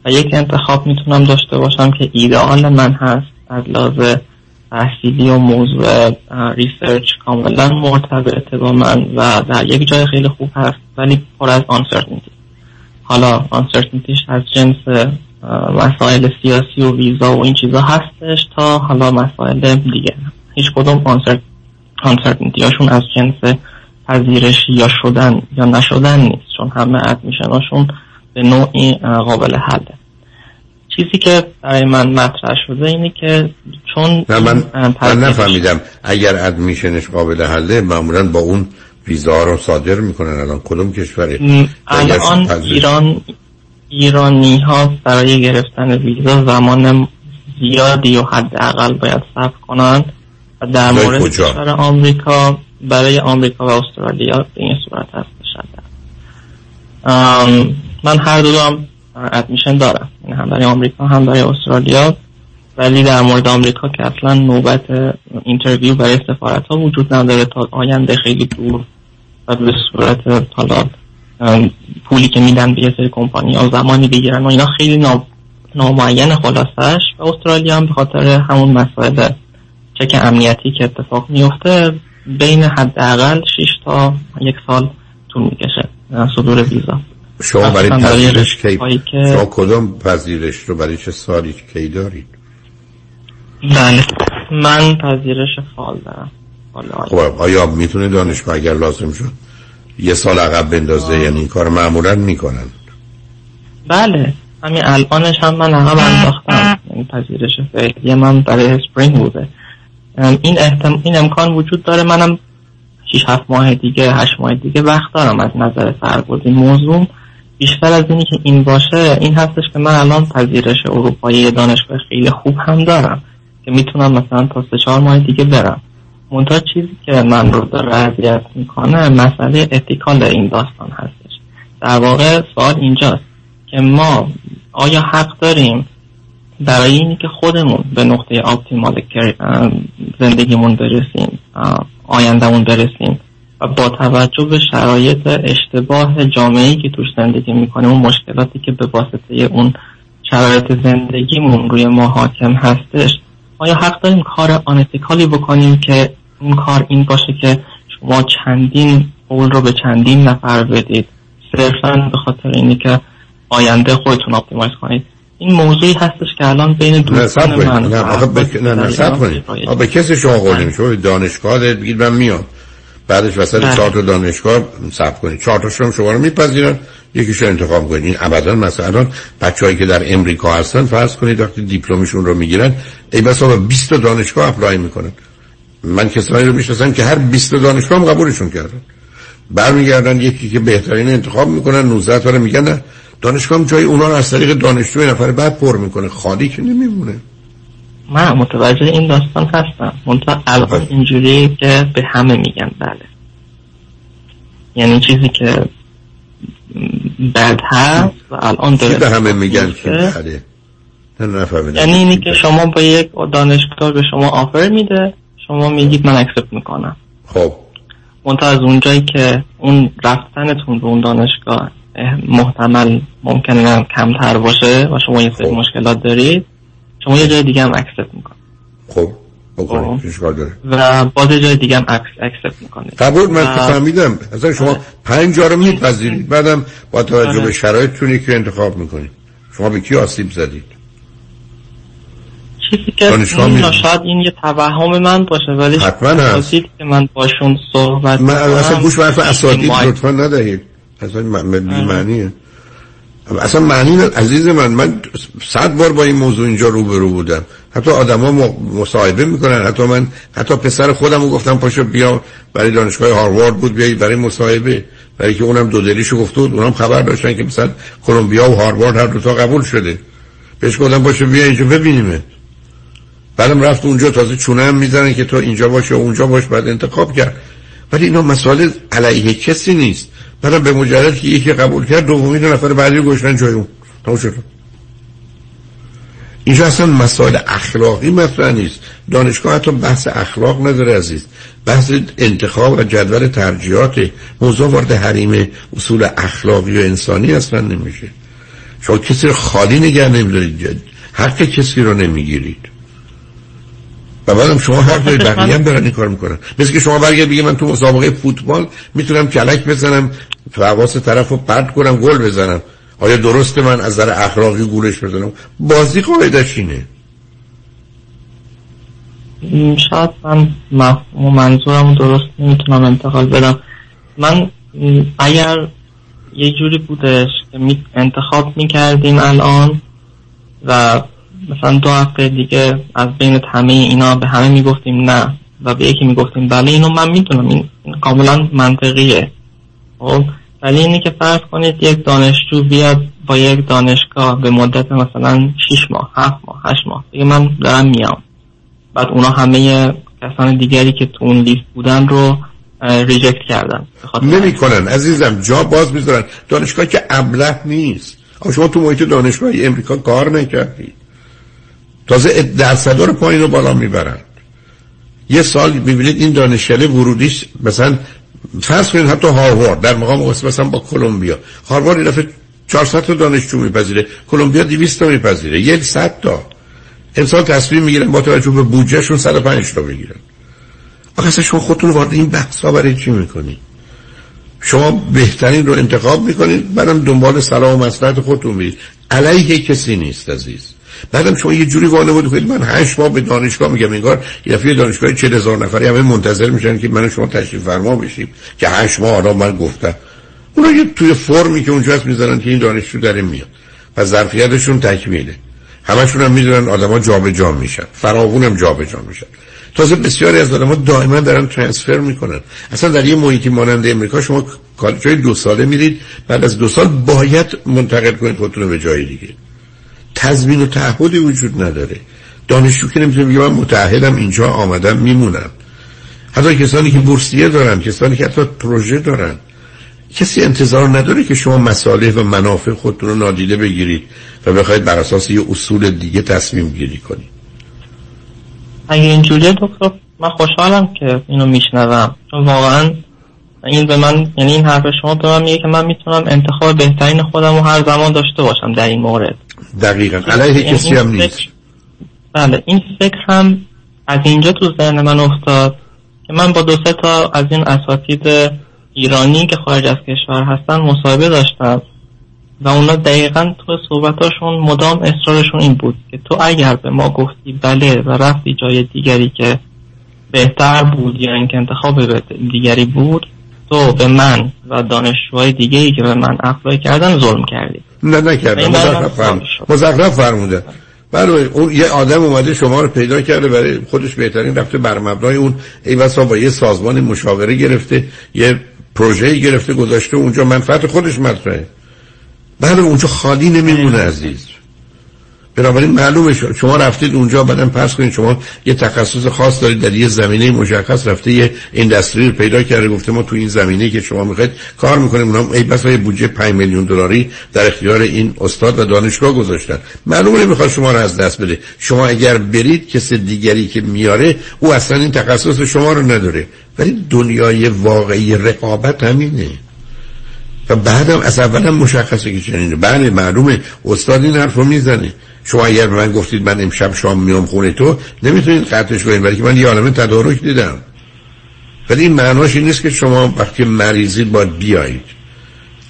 و یک انتخاب می‌تونم داشته باشم که ایدئال من هست از لحاظ تحصیلی و موضوع ریسرچ کاملا مرتبطه با من و در یک جای خیلی خوب هست ولی پر از uncertainty. حالا uncertaintyش از جنس مسائل سیاسی و ویزا و این چیزا هستش تا حالا مسائل دیگه. هیچ کدوم uncertainty هاشون از جنس پذیرش یا شدن یا نشدن نیست چون همه ادمیشناشون به نوعی قابل حله. چیزی که برای من مطرح شده اینه که چون نه من, من نفهمیدم. اگر ادمیشنش قابل حله معمولا با اون ویزا رو صادر می‌کنن. الان کدوم کشوره الان ایران ایرانی ها برای گرفتن ویزا زمان زیادی و حداقل باید صبر کنند. و در مورد کشور آمریکا برای آمریکا و استرالیا به این صورت هست. من هر دو هم admission دارم یعنی هم برای آمریکا هم برای استرالیا. ولی در مورد آمریکا که اصلا نوبت interview برای سفارت ها وجود نداره تا آینده خیلی دور و به صورت حالا پولی که میدن یه سری کمپانی ها زمانی بگیرن و اینا خیلی نا... نامعین خلاصش و استرالیا هم به خاطر همون مسائل چک امنیتی که اتفاق میفته بین حداقل 6 تا یک سال طول می‌کشه صدور ویزا. شما برای پذیرش کی شما کدام پذیرش رو برای چه سالی کی دارید؟ بله. من پذیرش fall دارم. خب آیا می‌تونه دانشگاه اگر لازم شد یه سال عقب بندازه؟ یعنی این کار معمولا می‌کنن. بله. همین الانش هم من عقب انداختم. این پذیرش فعلی من برای spring بوده. این احتم... این امکان وجود داره. منم 6 7 ماه دیگه 8 ماه دیگه وقت دارم از نظر سربرد این موضوع. بیشتر از اینی که این باشه این هستش که من الان پذیرش اروپایی دانشگاه خیلی خوب هم دارم که می‌تونم مثلا تا سه چهار ماه دیگه برم. منتها چیزی که من رو داره اذیت می‌کنه مسئله اتیکال این داستان هستش. در واقع سوال اینجاست که ما آیا حق داریم برای اینی که خودمون به نقطه آپتیمال زندگیمون برسیم آیندهمون برسیم؟ و با توجه به شرایط اشتباه جامعه‌ای که توش زندگی می‌کنیم اون مشکلاتی که به واسطه اون شرایط زندگیمون روی ما حاکم هستش آیا حق داریم کار آنتیکالی بکنیم که اون کار این باشه که شما چندین قول رو به چندین نفر بدید؟ صرفا به خاطر اینی که آینده خودتون آپتیمایز کنید. این موضوعی هستش که الان بین نه دوستان سب کنید. من نه و آخه بک... نه نه در سب ایران کنید. رایج. آخه به کسی شما قول نمیشه شما به دانشگاه دارید بگید من میام. بعدش وسط بله. چهار تا دانشگاه سب کنید چهار تاشون هم شما رو میپذیرن. یکیشو انتخاب کنید این ابدا مثلا بچه‌ای که در امریکا هستن فرض کنید وقتی دیپلمشون رو می‌گیرن ای بسا به 20 تا دانشگاه اپلای می‌کنن. من کسایی رو می‌شناسم که هر 20 تا دانشگاه هم قبولشون کردن. برمیگردن یکی که بهترین انتخاب می‌کنن 19 تا رو میگن دانشگاه هم جای اونا رو از طریق دانشجوی نفر بعد پر می‌کنه. خالی که نمیمونه. من متوجه این داستان هستم. منتها الان اینجوری که به همه میگن بله. یعنی چیزی که بد هست و الان داره به همه میگن که. بله یعنی اینی که شما با یک دانشگاه به شما آفر میده شما میگید من accept می‌کنم. خب. منتها از اونجایی که اون رفتنتون به اون دانشگاه اه، محتمل ممکنه کمتر باشه و شما یه سری مشکلات دارید شما یه جای دیگه هم accept می‌کنید خب داره و باز جای دیگه هم accept می‌کنید قبول من و- که فهمیدم. اصلا شما پنج جا رو میپذیرید. بعدم با توجه آره. به شرایطتونی که انتخاب می‌کنید. شما به کی آسیب زدید؟ چیزی که شاید این یه توهم من باشه ولی حتما هست. که من باشون صحبت من اصلا گوش به حرف اساتید لطفا ندهید. اصلا بی معنیه. اصلا معنی. عزیز من من صد بار با این موضوع اینجا روبرو بودم. حتی آدما مصاحبه می‌کنن. حتی من حتی پسر خودم رو گفتم پاشو بیا برای دانشگاه هاروارد بود بیایی برای مصاحبه. برای که اونم دو دلیشو گفته بود اونم خبر داشتن که مثلا کلمبیا و هاروارد هر دو تا قبول شده. بهش گفتم پاشو بیا اینجا ببینیمه بعدم رفت اونجا تازه چونه هم می‌زنن که تو اینجا باش یا اونجا باش بعد انتخاب کرد. ولی اینا مسائل علیه کسی نیست. بعدم به مجرد که یکی قبول کرد دومی دو نفر بعدی گوشتن جای اون. شد. اینجا اصلا مسائل اخلاقی مطرح نیست. دانشگاه حتی بحث اخلاق نداره عزیز. بحث انتخاب و جدول ترجیحات موضوع وارد حریم اصول اخلاقی و انسانی اصلا نمیشه. شما کسی رو خالی نگه نمیدارید. حق کسی رو نمی‌گیرید. و بعدم شما حق دارید بقیه هم دارن این کار می‌کنن. مثل که شما برگرد بگید من تو مسابقه فوتبال می‌تونم کلک بزنم حواس طرف رو پرد کنم گل بزنم. آیا درسته من از نظر اخلاقی گولش بزنم بازی قاعدش اینه. شاید من مفهوم منظورم درست نمی‌تونم انتقال بدم. من اگر یه جوری بودش که انتخاب می‌کردیم الان و مثلا دو هفته دیگه از بین همه اینا به همه می‌گفتیم نه و به یکی می‌گفتیم بله اینو من می‌دونم. این, کاملا منطقیه. خب ولی اینی که فرض کنید یک دانشجو بیاد با یک دانشگاه به مدت مثلا 6 ماه 7 ماه 8 ماه دیگه من دارم میام. بعد اونا همه کسان دیگری که تو اون لیست بودن رو ریجکت کردن. نمی‌کنن. عزیزم جا باز می‌ذارن. دانشگاه که ابله نیست. شما تو محیط دانشگاه امریکا کار نکردید تازه درصدا رو پایین رو بالا می‌برن. یه سال می‌بینید این دانشکده ورودیش مثلا فرض کنید حتی هاروارد در مقام مثلا با کلمبیا. هاروارد این دفعه 400 تا دانشجو میپذیره کلمبیا 200 تا میپذیره یک صد تا. امسال تصمیم می‌گیرن با توجه به بودجهشون 105 تا بگیرن. آخه شما خودتون وارد این بحث ها برای چی می‌کنید شما بهترین رو انتخاب می‌کنید بعدم دنبال سلام و مصلحت خودتون میرید علیه کسی نیست عزیز. بعدم شما یه جوری وانمود کنید من هشت ماه به دانشگاه میگم انگار یه دفعه دانشگاه 40000 نفری همه منتظر میشن که من شما تشریف فرما بشیم. که هشت ماه حالا من گفتم. اونا یه توی فرمی که اونجا هست می‌ذارن که این دانشجو داره میاد. و ظرفیتشون تکمیله. همشون هم می‌دونن آدما جابجا میشن. فراوون هم جابجا میشن. تازه بسیاری از آدم‌ها دائما دارن ترانسفر می‌کنن. اصلا در یه محیطی مانند امریکا شما جای دو ساله میرید. بعد از دو سال باید منتقل کنید خودتون به جای دیگه. تضمین و تعهدی وجود نداره. دانشجو که نمی‌تونه بگه من متعهدم اینجا آمدم میمونم. حتی کسانی که بورسیه دارن کسانی که حتی پروژه دارن. کسی انتظار نداره که شما مصالح و منافع خودتون رو نادیده بگیرید و بخواید بر اساس یه اصول دیگه تصمیم گیری کنید. اگه اینجوریه دکتر من خوشحالم که اینو میشنوم. چون واقعا این به من یعنی این حرف شما به من میگه که من می‌تونم انتخاب بهترین خودم رو هر زمان داشته باشم در این مورد. دقیقا. علیه کسی هم نیست. بله این فکر هم از اینجا تو ذهن من افتاد که من با دو سه تا از این اساتید ایرانی که خارج از کشور هستن مصاحبه داشتم و اونا دقیقا تو صحبتاشون مدام اصرارشون این بود که تو اگر به ما گفتی بله و رفتی جای دیگری که بهتر بود یا اینکه انتخاب دیگری بود تو به من و دانشجوهای دیگه ای که به من اپلای کردن ظلم کردی نه نکردم. مزخرف فرموده. بله اون یه آدم اومده شما رو پیدا کرده برای خودش بهترین رفته بر مبنای اون ای با یه سازمان مشاوره گرفته یه پروژه گرفته گذاشته اونجا منفعت خودش مطرحه. بله اونجا خالی نمیمونه عزیز. بنابراین معلومه شما رفتید اونجا بعدم پس کنید. شما یه تخصص خاص دارید در یه زمینه مشخص رفته یه اینداستری رو پیدا کرده گفته ما تو این زمینه که شما می‌خواید کار می‌کنیم. اونم ای بس بودجه 5 میلیون دلاری در اختیار این استاد و دانشگاه گذاشتن. معلومه نمی‌خواد شما رو از دست بده. شما اگر برید کس دیگری که میاره او اصلا این تخصص شما رو نداره. ولی دنیای واقعی رقابت همینه. و بعدم از اولم مشخصه که چنینه. بله معلومه. استاد این حرف رو می‌زنه. شما اگر من گفتید من امشب شام میام خونه تو نمی‌تونید قطعش کنید ولی که من یه عالم تدارک دیدم. ولی این معناش این نیست که شما وقتی مریضید باید بیایید.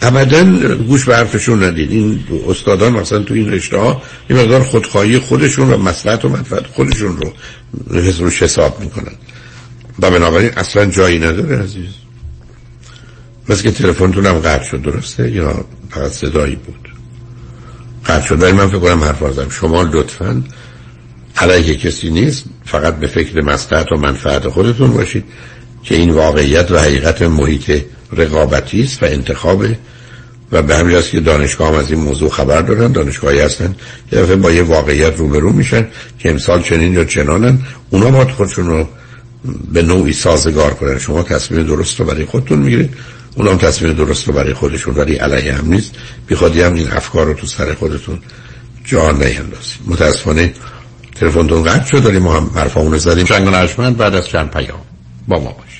ابدا گوش به حرفشون ندید. این استادان مثلا تو این رشته ها این مقدار خودخواهی خودشون و مسئلت و منفعت خودشون رو روش حساب می‌کنن. و بنابراین اصلا جایی نداره عزیز. مثل که تلفنتون هم قطع شد درسته؟ یا فقط صدایی بود؟ قطع شد. ولی من فکر کنم حرف آزم شما لطفا علیه کسی نیست فقط به فکر مصلحت و منفعت خودتون باشید که این واقعیت و حقیقت محیط رقابتی است و انتخابه و به همین که دانشگاه هم از این موضوع خبر دارن دانشگاهی هستن یه دفعه با یه واقعیت روبرو میشن که امسال چنین یا چنانن. اونا باید خودشون رو به نوعی سازگار کنن. شما تصمیم درست رو برای خودتون می‌گیرید. اونم تصمیم درست رو برای خودشون ولی علیه هم نیست. بیخوادی هم این افکار رو تو سر خودتون جا نیندازید. متاسفانه تلفنتون قطع شد داریم ما هم حرفامون رو زدیم. چنگ بعد از چند پیام. با ما باشید.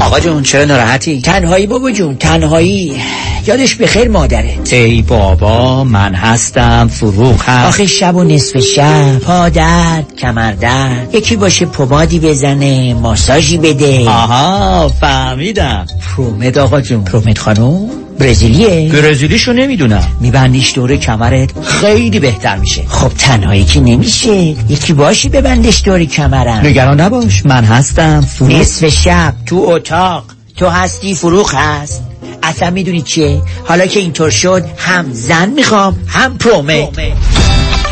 آقا جون چرا ناراحتی؟ تنهایی بابا جون تنهایی. یادش به خیر مادره. ای بابا من هستم فروغ هست. آخه شب و نصف شب پا درد کمر درد. یکی باشه پمادی بزنه ماساژی بده. آها فهمیدم. پرومد آقا جون. پرومد خانم برزیلیه. برزیلیشو نمی‌دونم. میبندیش دور کمرت خیلی بهتر میشه. خب تنهایی که نمیشه. یکی باشی ببندش دور کمرم. نگران نباش من هستم نصف شب تو اتاق. تو هستی؟ فروغ هست. اصلا می‌دونی چیه؟ حالا که اینطور شد هم زن می‌خوام هم پرومه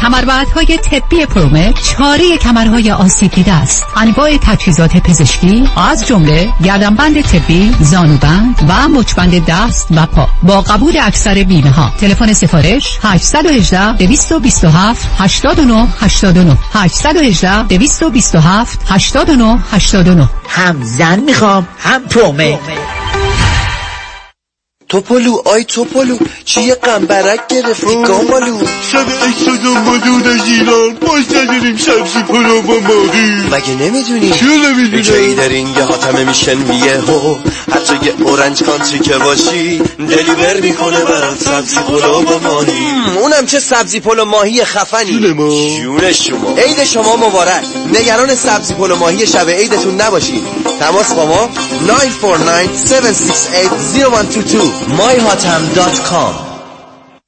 کمربندهای طبی پرومه چاره کمرهای آسیب دیده است. انواع تجهیزات پزشکی از جمله گردنبند طبی زانوبند و مچبند دست و پا. با قبول اکثر بیمه ها تلفن سفارش 818 227 89 89 818 227 89 89 هم زن می‌خوام هم پرومه. توپلو آی توپلو چیه قنبرک گرفتی گامالو شب و مدود از ایران باز نداریم سبزی پلو با ماهی. مگه نمی‌دونی؟ چیه نمی‌دونی؟ جایی در این یه حاتمه میشن میه هو حتی یه اورنج کانتری که باشی دلیور می‌کنه برات سبزی پلو با ماهی. اونم چه سبزی پلو ماهی خفنی. جون ما. جون شما. عید شما مبارک. نگران سبزی پلو ماهی شب عیدتون نباشید. تماس با ما 949-768-0122 myhotam.com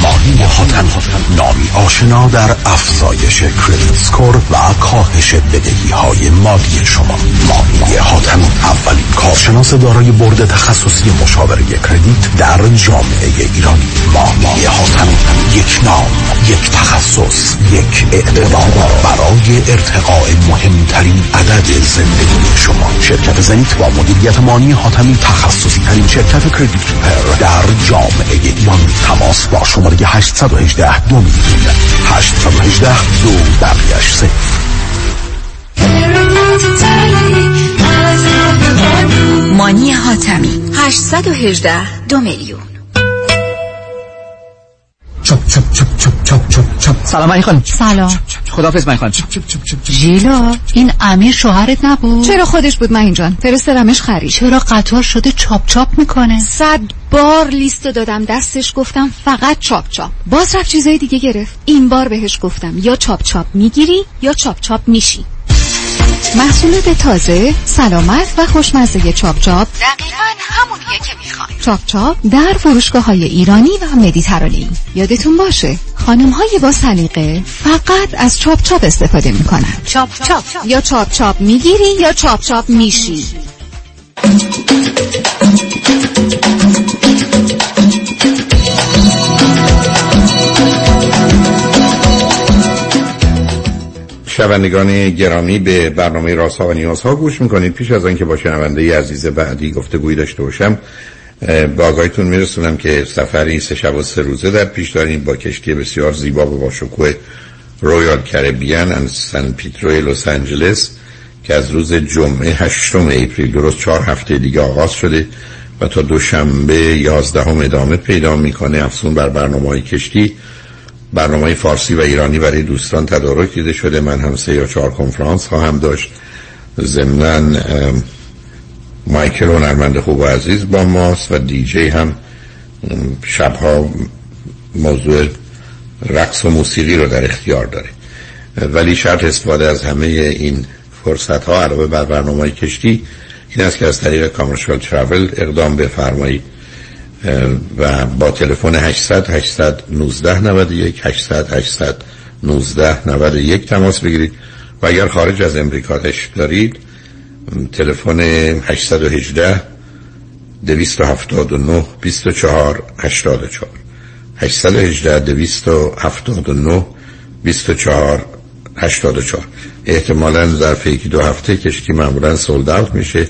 مانی حاتم نامی آشنا در افزایش کردیت سکور و کاهش بدهی های مالی شما. مانی حاتم اولین کارشناس دارای برد تخصصی مشاوره کردیت در جامعه ایرانی. مانی حاتم یک نام یک تخصص یک اعتماد برای ارتقاء مهمترین عدد زندگی شما. شرکت زنیت با مدیریت مانی حاتمی تخصصی ترین شرکت کردیت در جامعه ایران. تماس با شماره 818 دو میلیون. 818 دو بقیش سه. مانی حاتمی. 818 دو میلیون. چپ چپ چپ چپ. چپ چپ چپ سلام علی خانم سلام. خداحافظ من خانم. ژیلا این امیر شوهرت نبود؟ چرا خودش بود من جان؟ فرستادمش خرید. چرا قطار شده چاپ چاپ می‌کنه؟ صد بار لیست دادم دستش گفتم فقط چاپ چاپ. باز رفت چیزای دیگه گرفت. این بار بهش گفتم یا چاپ چاپ می‌گیری یا چاپ چاپ میشی. محصولات تازه سلامت و خوشمزه چاپ چاپ. دقیقا همونیه که می‌خوان چاپ چاپ در فروشگاه های ایرانی و مدیترانه‌ای یادتون باشه خانم های با سلیقه فقط از چاپ چاپ استفاده می‌کنن. چاپ چاپ یا چاپ چاپ می‌گیری یا چاپ چاپ میشی؟ شنوندگان گرامی به برنامه رازها و نیازها گوش می‌کنید. پیش از آنکه با شنونده عزیز بعدی گفتگویی داشته باشم به آگاهیتون میرسونم که سفری سه شب و سه روزه در پیش داریم با کشتی بسیار زیبا و با شکوه Royal Caribbean از San Pedro لس آنجلس که از روز جمعه هشتم اپریل درست چهار هفته دیگه آغاز شده و تا دوشنبه یازدهم ادامه پیدا می‌کنه. افزون بر برنامه های کشتی برنامه فارسی و ایرانی برای دوستان تدارک دیده شده. من هم سه یا چهار کنفرانس خواهم داشت. ضمنا مایکل هنرمند خوب و عزیز با ماست و دیجی هم شبها موضوع رقص و موسیقی رو در اختیار داره. ولی شرط استفاده از همه این فرصت ها علاوه بر برنامه کشتی این است که از طریق کامرشال ترافل اقدام بفرمایید. و با تلفن 800 819 91 800 819 91 تماس بگیرید. و اگر خارج از امریکا دارید تلفن 818 279 24 84 818 279 24 84 احتمالا ظرف یکی دو هفته کشتی معمولا سولد اوت میشه.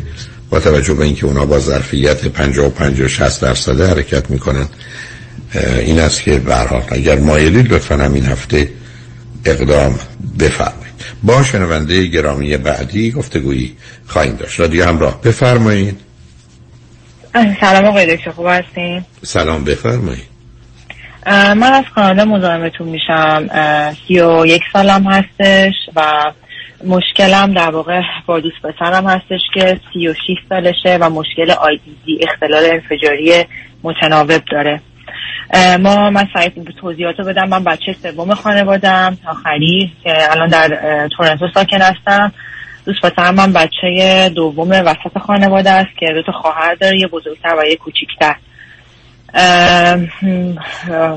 با توجه به اینکه اونا با ظرفیت 55 و 60 درصد حرکت می‌کنن این است که به اگر مایلید لطفا همین هفته اقدام بفرمایید. با شنونده گرامی بعدی گفتگویی خواهیم داشت. رادیو همراه بفرمایید. سلام آقای دکتر خوب هستین؟ سلام بفرمایید. من از کانادا مزاحمتون میشم. سی و یک سالم هستش و مشکلم در واقع با دوست پسرم هستش که 36 سالشه و مشکل آیدیزی اختلال انفجاری متناوب داره. ما من سعی توضیحات رو بدم. من بچه سوم خانوادم آخری که الان در تورنتو ساکن هستم. دوست پسرم من بچه دوم وسط خانواده است که دو تا خواهر داره یه بزرگتر و یه کوچیکتر.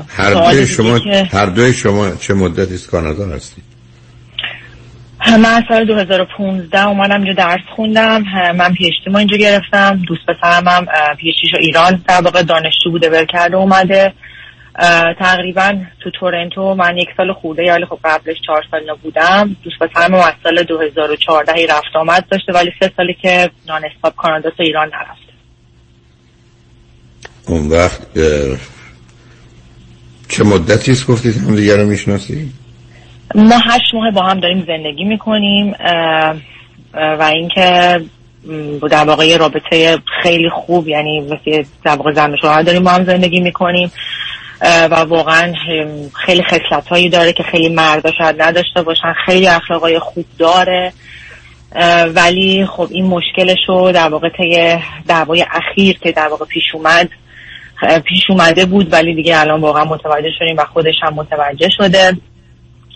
هر دوی شما هر دوی شما چه مدتی از کانادا هستید من سال 2015 اومدم اینجا درس خوندم. من پیشتی ما اینجا گرفتم. دوست پسرم هم پیشتیشو ایران در واقع دانشجو بوده ول کرده اومده تقریبا تو تورنتو من یک سال خورده یا خب قبلش چهار سال بودم. دوست پسرم از سال 2014 ای رفت آمد داشته ولی سه سالی که نان استاپ کانادا تو ایران نرفت. اون وقت چه مدتی است گفتید هم دیگر رو می‌شناسید ما هشت ماه با هم داریم زندگی می‌کنیم و اینکه در واقع یه رابطه خیلی خوب یعنی مثل در واقع زن شوهر داریم با هم زندگی می‌کنیم و واقعا خیلی خصلت هایی داره که خیلی مردا شاید نداشته باشن خیلی اخلاقای خوب داره ولی خب این مشکلش رو در واقع طی دعوای اخیر که در واقع پیش اومد پیش اومده بود ولی دیگه الان واقعا متوجه شدیم و خودش هم متوجه شده.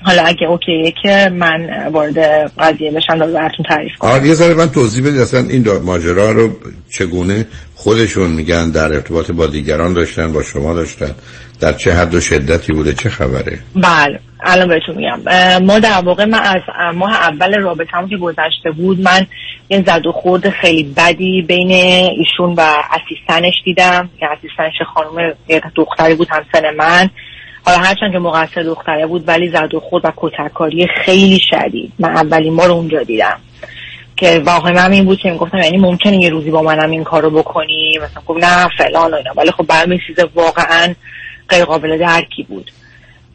حالا اگه اوکیه که من وارد قضیه بشم و براتون تعریف کنم. آره یه ذره من توضیح بدید اصلا این ماجرا رو چگونه خودشون میگن در ارتباط با دیگران داشتن با شما داشتن در چه حد و شدتی بوده چه خبره؟ بله الان بهتون میگم. ما در واقع من از اه، ماه اول رابطه‌مون که گذشته بود من یه زد و خورد خیلی بدی بین ایشون و اسیستنش دیدم. که اسیستنش خانم دختری بود هم سن من. حالا هرچند که مقصر دختره بود ولی زد و خورد و کتککاری خیلی شدید. من اولین بار اونجا دیدم. که واقعا من این بود که می‌گفتم یعنی ممکنه یه روزی با منم این کارو بکنی؟ مثلا گفت نه فلان و اینا. ولی خب برام چیز واقعا غیر قابل درکی بود.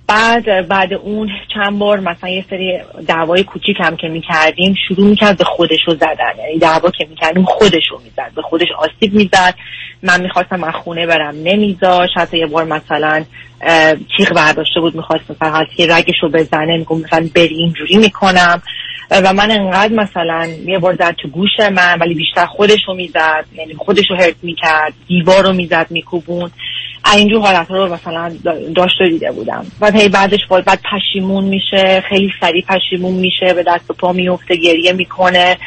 بعد بعد اون چند بار مثلا یه سری دعوای کوچیک هم که می‌کردیم شروع می‌کرد به خودشو زدن. یعنی دعوا که می‌کردیم خودشو می‌زد به خودش آسیب می‌زد. من می‌خواستم از خونه برم نمیذاش. حتی یه بار مثلا تیغ برداشته بود می‌خواست مثلا حالتی که رگشو بزنه میگم مثلا بری اینجوری می‌کنم. و من انقدر مثلا یه بار زد تو گوش من ولی بیشتر خودشو می‌زد یعنی خودشو هرت می‌کرد دیوار رو می‌زد میکوبون. اینجور حالت رو مثلا دا- داشت و دیده بودم. و هی بعدش باید بعد پشیمون میشه خیلی سریع پشیمون میشه به دست و پا میفته گریه می‌کنه.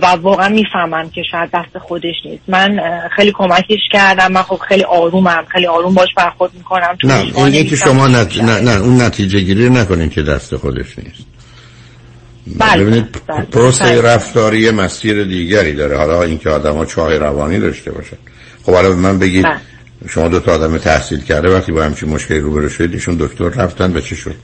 و واقعا می‌فهمم که شاید دست خودش نیست. من خیلی کمکش کردم. من خب خیلی آرومم. خیلی آروم باش برخورد می‌کنم. نه اینه که شما نت... نه, نه اون نتیجه گیری نکنین که دست خودش نیست. بله. ببینید بله. پروسه بله. رفتاری مسیر دیگری داره حالا اینکه آدم ها چاه روانی داشته باشن خب حالا به من بگید بله. شما دو تا آدم تحصیل کرده وقتی با همچین مشکلی روبرو شدید ایشون دکتر رفتن به چه شد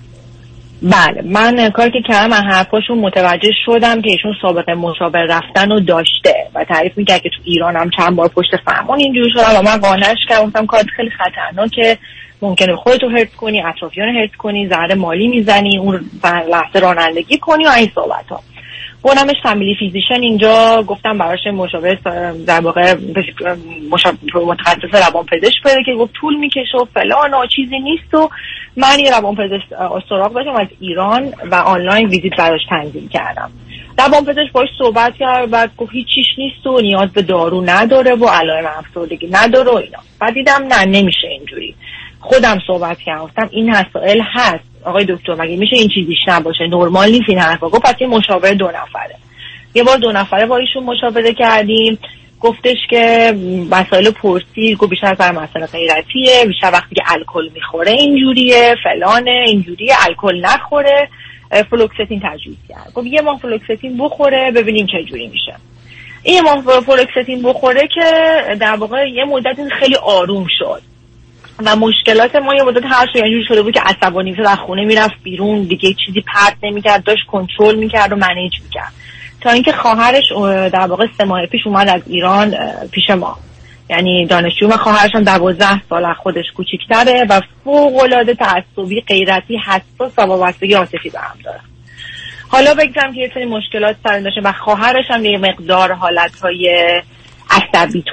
بله من اه، کاری که کردم از حرفاشون متوجه شدم که ایشون سابقه مشاور رفتن رو داشته و تعریف می‌کرد که تو ایران هم چند بار پشت فرمان اینجوری شدم و من قانعش کردم گفتم کار خیلی خطرناکه ممکنه خودتو هرت کنی اطرافیان هرت کنی ضرر مالی می‌زنی اون لحظه رانندگی کنی و این صحبت ها بردمش فامیلی فیزیشن اینجا گفتم براش مشاور در واقع متخصص روان پزشک بره که گفت طول می‌کشه و فلان و چیزی نیست و من یه روان پزشک اه، سراغ داشتم از ایران و آنلاین ویزیت براش تنظیم کردم. روان پزشک باش صحبت کرد بعد گفت هیچیش نیست و نیاز به دارو نداره و علائم افسردگی نداره و اینا. بعد دیدم نه نمیشه اینجوری. خودم صحبت کردم. این مسائل هست. آقای دکتر مگه میشه این چیزیش نباشه؟ نرمال نیست این حرفا. گفت پس یه مشاور دو نفره. یه بار دو نفره با ایشون مشاوره کردیم. گفتش که مسائل پرسی گفت بیشتر بر مسائل غیرتیه. بیشتر وقتی که الکل می‌خوره اینجوریه فلانه اینجوریه الکل نخوره. فلوکستین تجویز کرد. گفت یه ماه فلوکستین بخوره ببینیم چه جوری میشه. این ماه فلوکستین بخوره که در واقع یه مدت خیلی آروم شد. و مشکلات ما یه مدت هر شو اینجوری شده بود که عصبانی از خونه می‌رفت بیرون دیگه چیزی پرت نمی‌کرد داشت کنترل می‌کرد و manage می‌کرد. تا اینکه خواهرش اه، در واقع سه ماه پیش اومد از ایران پیش ما. یعنی دانشجو و خواهرش هم دوازده سال از خودش کوچیکتره و فوق العاده تعصبی غیرتی حساس و وابستگی عاطفی به هم داره. حالا بگم که یه سری مشکلات سر و خواهرش هم یه مقدار حالتهای عصبی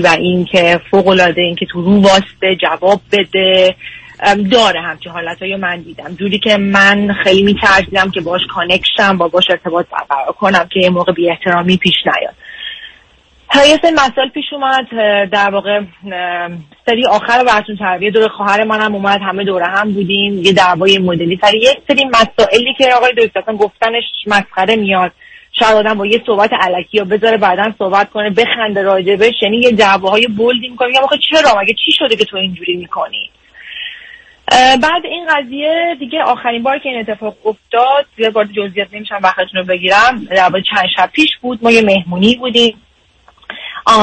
و اینکه فوق العاده اینکه تو رو واسطه جواب بده. داره همچین حالتهایی من دیدم. جوری که من خیلی میترسیدم که باش connection با باش ارتباط برقرار کنم که یه موقع بی احترامی پیش نیاد. یه سری مسائل پیش اومد. در واقع سری آخر براتون تربیه دور خواهر منم اومد همه دوره هم بودیم. یه دعوای مدلی. سر یک سری مسائلی که آقای اصلا گفتنش مسخره میاد. شاید آدم با یه صحبت علکی یا بذاره بعدا صحبت کنه بخنده راجبش یعنی یه دعواهای بولدی می‌کنه. میگم آخه چرا؟ مگه چی شده که تو اینجوری می‌کنی؟ بعد این قضیه دیگه آخرین بار که این اتفاق افتاد دیگه وارد جزئیات نمیشم وقتتون رو بگیرم. در چند شب پیش بود. ما یه مهمونی بودیم.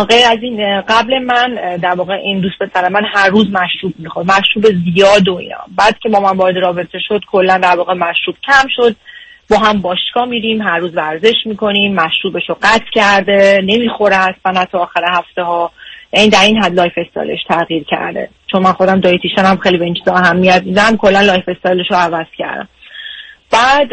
غیر از این قبل من در واقع این دوست پسر من هر روز مشروب می‌خورد. مشروب زیاد و اینا. بعد که با من وارد رابطه شد کلا در واقع مشروب کم شد. با هم باشگاه میریم هر روز ورزش می‌کنیم مشروبش رو قطع کرده نمی‌خوره اصلا تا آخر هفته ها این در این حد lifestyle ش تغییر کرده. چون من خودم dietitian خیلی به این چیزا اهمیت میدم کلا lifestyle ش رو عوض کردم. بعد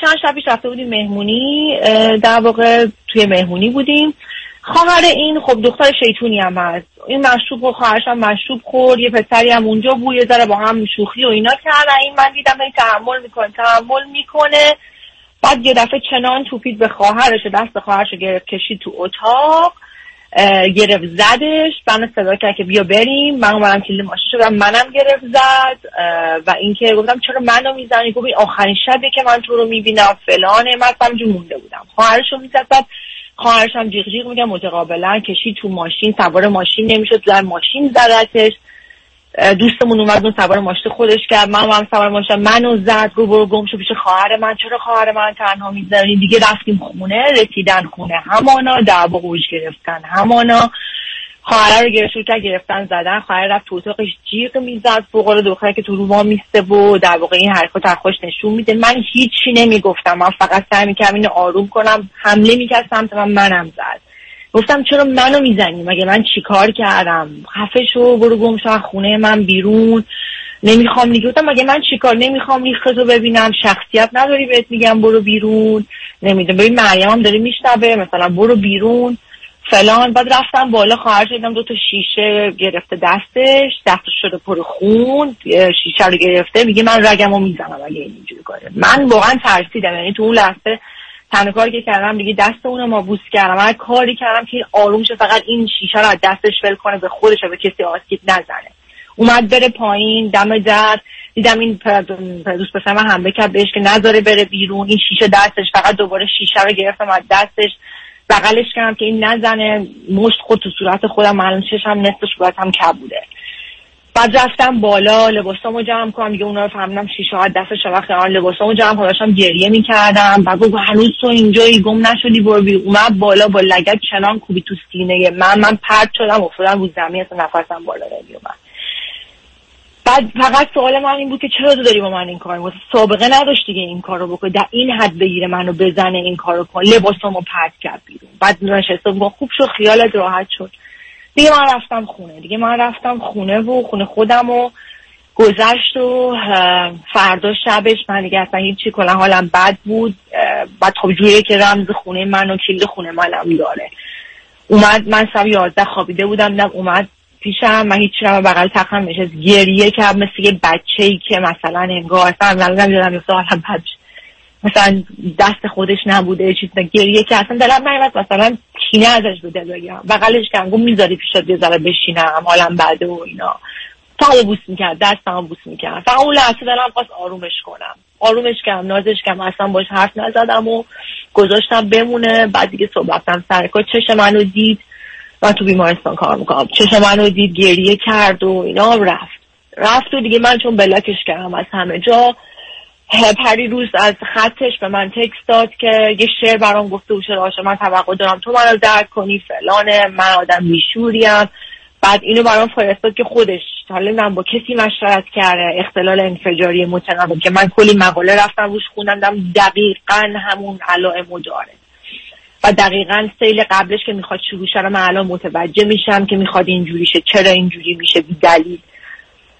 چند شب پیش رفته بودیم مهمونی در واقع توی مهمونی بودیم. خواهر این خب دختر شیطونی هم هست. این مشروب و خواهرش هم مشروب خورد یه پسری هم اونجا بود یه با هم شوخی و اینا کردن. این من دیدم این تحمل می‌کنه تحمل می‌کنه. بعد یه دفعه چنان توپید به خواهرش دست خواهرش گرفت کشید تو اتاق گرفت زدش من صدا کرد که بیا بریم. من اومدم کلید ماشین شدم منم گرفت زد. و اینکه گفتم چرا منو می‌زنی؟ گفت این آخرین شبیه که من تو رو می‌بینم فلانه. من همینجور مونده بودم. خواهرش رو می‌زد بعد خواهرش هم جیغ جیغ میگم متقابلا کشید تو ماشین سوار ماشین نمی‌شد در ماشین زدتش. دوستمون اومد اون سوار ماشین خودش کرد. من هم سوار ماشین منو زد گفت برو گم شو پیش خواهر من. چرا خواهر من تنها می‌ذاری دیگه رفتیم خونه رسیدن خونه. همانا دعوا گوش گرفتن. همانا خواهر رو گرفت گرفتن زدن. خواهر رفت تو اتاقش جیغ می‌زد. فوق دختری که تو رو ما میسته و در واقع این حرکات از خودش نشون میده. من هیچی نمی‌گفتم. من فقط سعی می‌کردم اینو آروم کنم. حمله می‌کرد سمت من منم زد. گفتم چرا منو می‌زنی؟ مگه من چیکار کردم؟ خفه شو برو گم شو خونه من بیرون. نمی‌خوام دیگه. گفتم مگه من چیکار نمی‌خوام ریختو ببینم. شخصیت نداری بهت میگم برو بیرون. نمی‌دونم. ببین مریم هم داره میشنوه. مثلا برو بیرون. فلان. بعد رفتم بالا خواهر شدم دو تا شیشه گرفته دستش. دستش شده پر خون. شیشه رو گرفته. میگه من رگمو می‌زنم اگه اینجوری کنه من واقعا ترسیدم. یعنی تو اون لحظه تنها کاری که کردم دیگه دست اونو ما بوس کردم. من کاری کردم که آروم شه فقط این شیشه رو از دستش ول کنه به خودش و به کسی آسیب نزنه. اومد بره پایین دم در دیدم این دوست پسر من حمله کرد بهش که نذاره بره بیرون. این شیشه دستش فقط دوباره شیشه رو گرفتم از دستش. بغلش کردم که این نزنه. مشت خود تو صورت خودم معلوم چشم نصف صورتم کبوده. بعد رفتم بالا لباسامو جمع کنم دیگه اونا رو فهمیدم شیشه ها دست شبخ کردم لباسامو جمع کنم گریه می‌کردم. بعد گفت هنوز تو اینجایی گم نشدی برو بیرون. اومد بالا با لگت چنان کوبی تو سینه من من پرت شدم افتادم رو زمین اصلا نفسم بالا نمیومد بعد فقط سوال من این بود که چرا تو داری با من این کار می‌کنی؟ سابقه نداشت دیگه این کارو بکنه در این حد بگیره منو بزنه این کارو کن لباسامو پرت کرد بیرون. بعد نشستم گفت خوب شد خیالت راحت شد. دیگه من رفتم خونه. دیگه من رفتم خونه و خونه خودم و گذشت و فردا شبش من دیگه اصلا هیچی کلا حالم بد بود. بعد خب جوریه که رمز خونه من و کلید خونه منم داره. اومد من سب یازده خوابیده بودم. دیدم اومد پیشم. من هیچی نمه بغل تخم نشست. گریه کرد. مثل یه بچه ای که مثلا انگار اصلا نمی‌دونم یادم حالم بد. مثلا دست خودش نبوده چیز نه. گریه که اصلا دلم نیمد مثلا کینه ازش به دل بغلش کردم گفت می‌ذاری پیشت یه ذره بشینم حالم بده و اینا. تا بوس می‌کرد دستم بوس می‌کرد. فقط اون لحظه دلم خواست آرومش کنم. آرومش کردم نازش کردم اصلا باش حرف نزدم و گذاشتم بمونه. بعد دیگه صبح رفتم سر کار چش منو دید. من تو بیمارستان کار می‌کنم. چش منو دید گریه کرد و اینا رفت. رفت و دیگه من چون بلاکش کردم از همه جا پری روز از خطش به من تکست داد که یه شعر برام گفته بود راشه من توقع دارم تو منو درک کنی فلانه من آدم بیشوریم بعد اینو برام فرستاد که خودش حالا من با کسی مشورت کرده اختلال انفجاری متناوب که من کلی مقاله رفتم روش خوندم دقیقا همون علائمو داره. و دقیقا سیل قبلش که می‌خواد شروع شه رو من الان متوجه میشم که می‌خواد اینجوری شه چرا اینجوری میشه بی دلیل.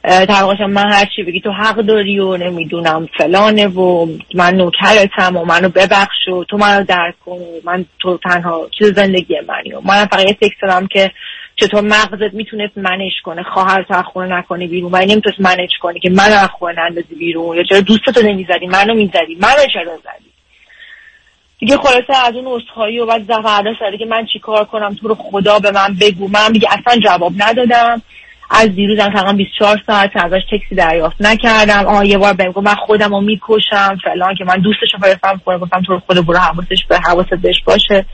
طبقاشم من هرچی بگی تو حق داری و نمی‌دونم فلانه و من نوکرتم و منو ببخش و تو منو درک کن و من تو تنها چیز زندگی منی و من فقط یه تکست دارم که چطور مغزت می‌تونست منش کنه خواهر تو نکنی بیرون و نمی‌تونست منش کنی که منو از خونه نندازی بیرون یا چرا دوستتو نمی‌زدی منو می‌زدی منو چرا زدی؟ دیگه خلاصه از اون عذرخواهی و بعد زفرده سره که من چیکار کنم؟ تو رو خدا به من بگو. من دیگه اصلا جواب ندادم. از دیروز هم تقریبا 24 ساعت ازش تکسی دریافت نکردم. آه یه بار بهم گفت من خودم رو می‌کشم فلان که من دوستش رو فرستم کنم گفتم تو خدا برو حواسش به حواست بهش باشه.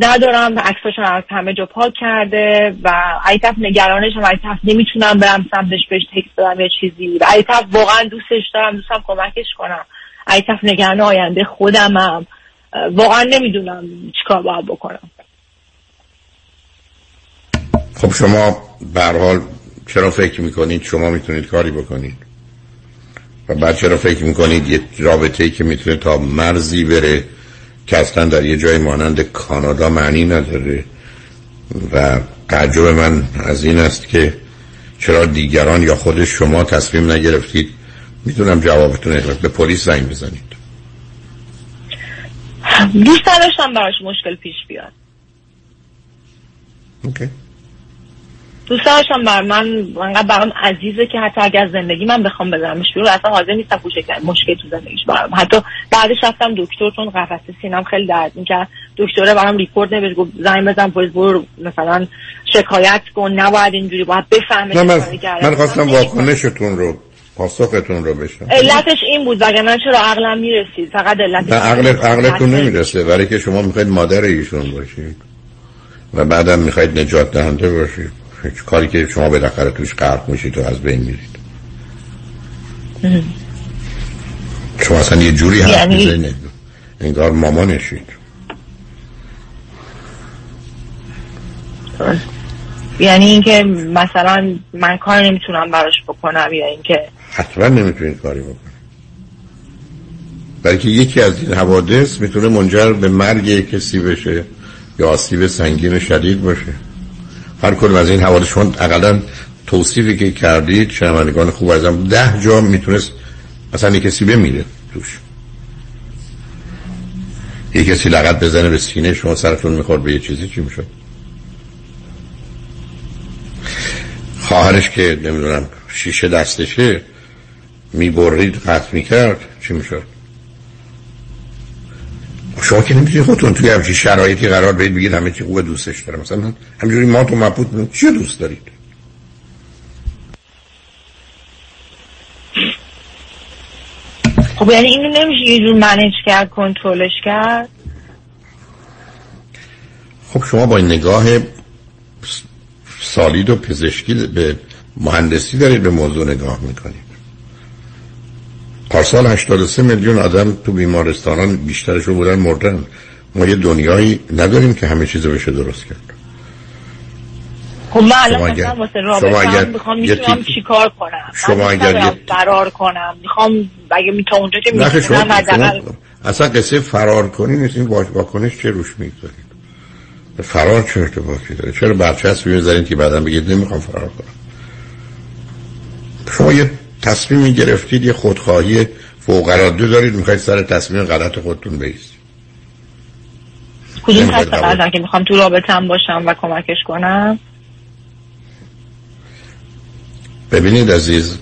ندارم عکساشون از همه جا پاک کرده و یه طرف نگرانش هم یه طرف نمی‌تونم برم سمتش بهش تکس بدم یا چیزی. و یه طرف واقعا دوستش دارم دوستم کمکش کنم. یه طرف نگران آینده خودمم. واقعا نمی‌دونم چیکار باید بکنم. خب شما به حال چرا فکر می‌کنید؟ شما می‌تونید کاری بکنید. و بعد چرا فکر می‌کنید یه رابطه ای که می‌تونه تا مرزی بره که اصلا در یه جای مانند کانادا معنی نداره؟ و تعجب من از این است که چرا دیگران یا خود شما تصمیم نگرفتید؟ می‌تونم جوابتون به پلیس زنگ بزنید. دوست نداشتم براش مشکل پیش بیاد. اوکی. دوست داشتم بر من انقدر برام عزیزه که حتی اگر زندگی من بخوام بذارمش بیرون اصلا حاضر نیستم کوچک مشکل تو زندگیش برام. حتی بعدش رفتم دکتر چون قفسه سینم خیلی درد می‌کرد. دکتره برام ریپورت نوشت گفت زنگ بزن پلیس برو مثلا شکایت کن نباید اینجوری باید بفهمه من. من خواستم واکنشتون رو پاسختون رو بشنم علتش این بود وگرنه چرا عقلم می‌رسید؟ فقط علتش نه عقل. عقلتون نمی‌رسه ولی که شما می‌خواید مادر ایشون باشید و بعدم می‌خواید نجات دهنده باشید. کاری که شما بالاخره توش غرق میشید و از بین میرید. شما اصلا یه جوری حرف یعنی- می‌زنید. انگار مامانشید. یعنی اینکه مثلا من کار نمی‌تونم براش بکنم یا اینکه حتما نمی‌تونید کاری بکنید. بلکه یکی از این حوادث می‌تونه منجر به مرگ کسی بشه یا آسیب سنگین شدید باشه. هر کدوم از این حوادث شما اقلا توصیفی که کردید شنوندگان خوب ازم ده جا می‌تونست اصلا یک کسی بمیره توش. یک کسی لغت بزنه به سینه شما سرتون می‌خورد به یه چیزی چی می‌شد؟ خواهرش که نمی‌دونم شیشه دستشه می‌برید قطع می‌کرد چی می‌شد؟ شما که نمی‌تونید خودتون توی همچین شرایطی قرار بدید بگید همه چی خوبه دوستش دارم مثلا همجوری ما تو مبهوت بودیم چی دوست دارید؟ خب یعنی اینو نمیشه یه جور منیج کرد کنترلش کرد؟ خب شما با این نگاه سالید و پزشکی به مهندسی دارید به موضوع نگاه می‌کنید. پارسال 83 میلیون آدم تو بیمارستانان بیشترشون بودن مردن. ما یه دنیایی نداریم که همه چیز بشه درست کرد. خب من شما الان اگر- مثلا واسه رابطه می‌خوام می‌تونم چیکار کنم؟ شما اگر فرار کنم. می‌خوام اگه می تا اونجا که می‌تونم حداقل شما- اصلا قصه فرار کنی نیست. این واک- واکنش چه روش می‌گذارید؟ فرار چه ارتباطی داره؟ چرا برچسب می‌ذارید که بعدا بگید نمی‌خوام فرار کنم؟ شما یه تصمیمی گرفتید یه خودخواهی فوق العاده دارید می‌خواید سر تصمیم غلط خودتون بیستید کدوم تصمیم قبول. قرار که می‌خوام تو رابطه هم باشم و کمکش کنم. ببینید عزیز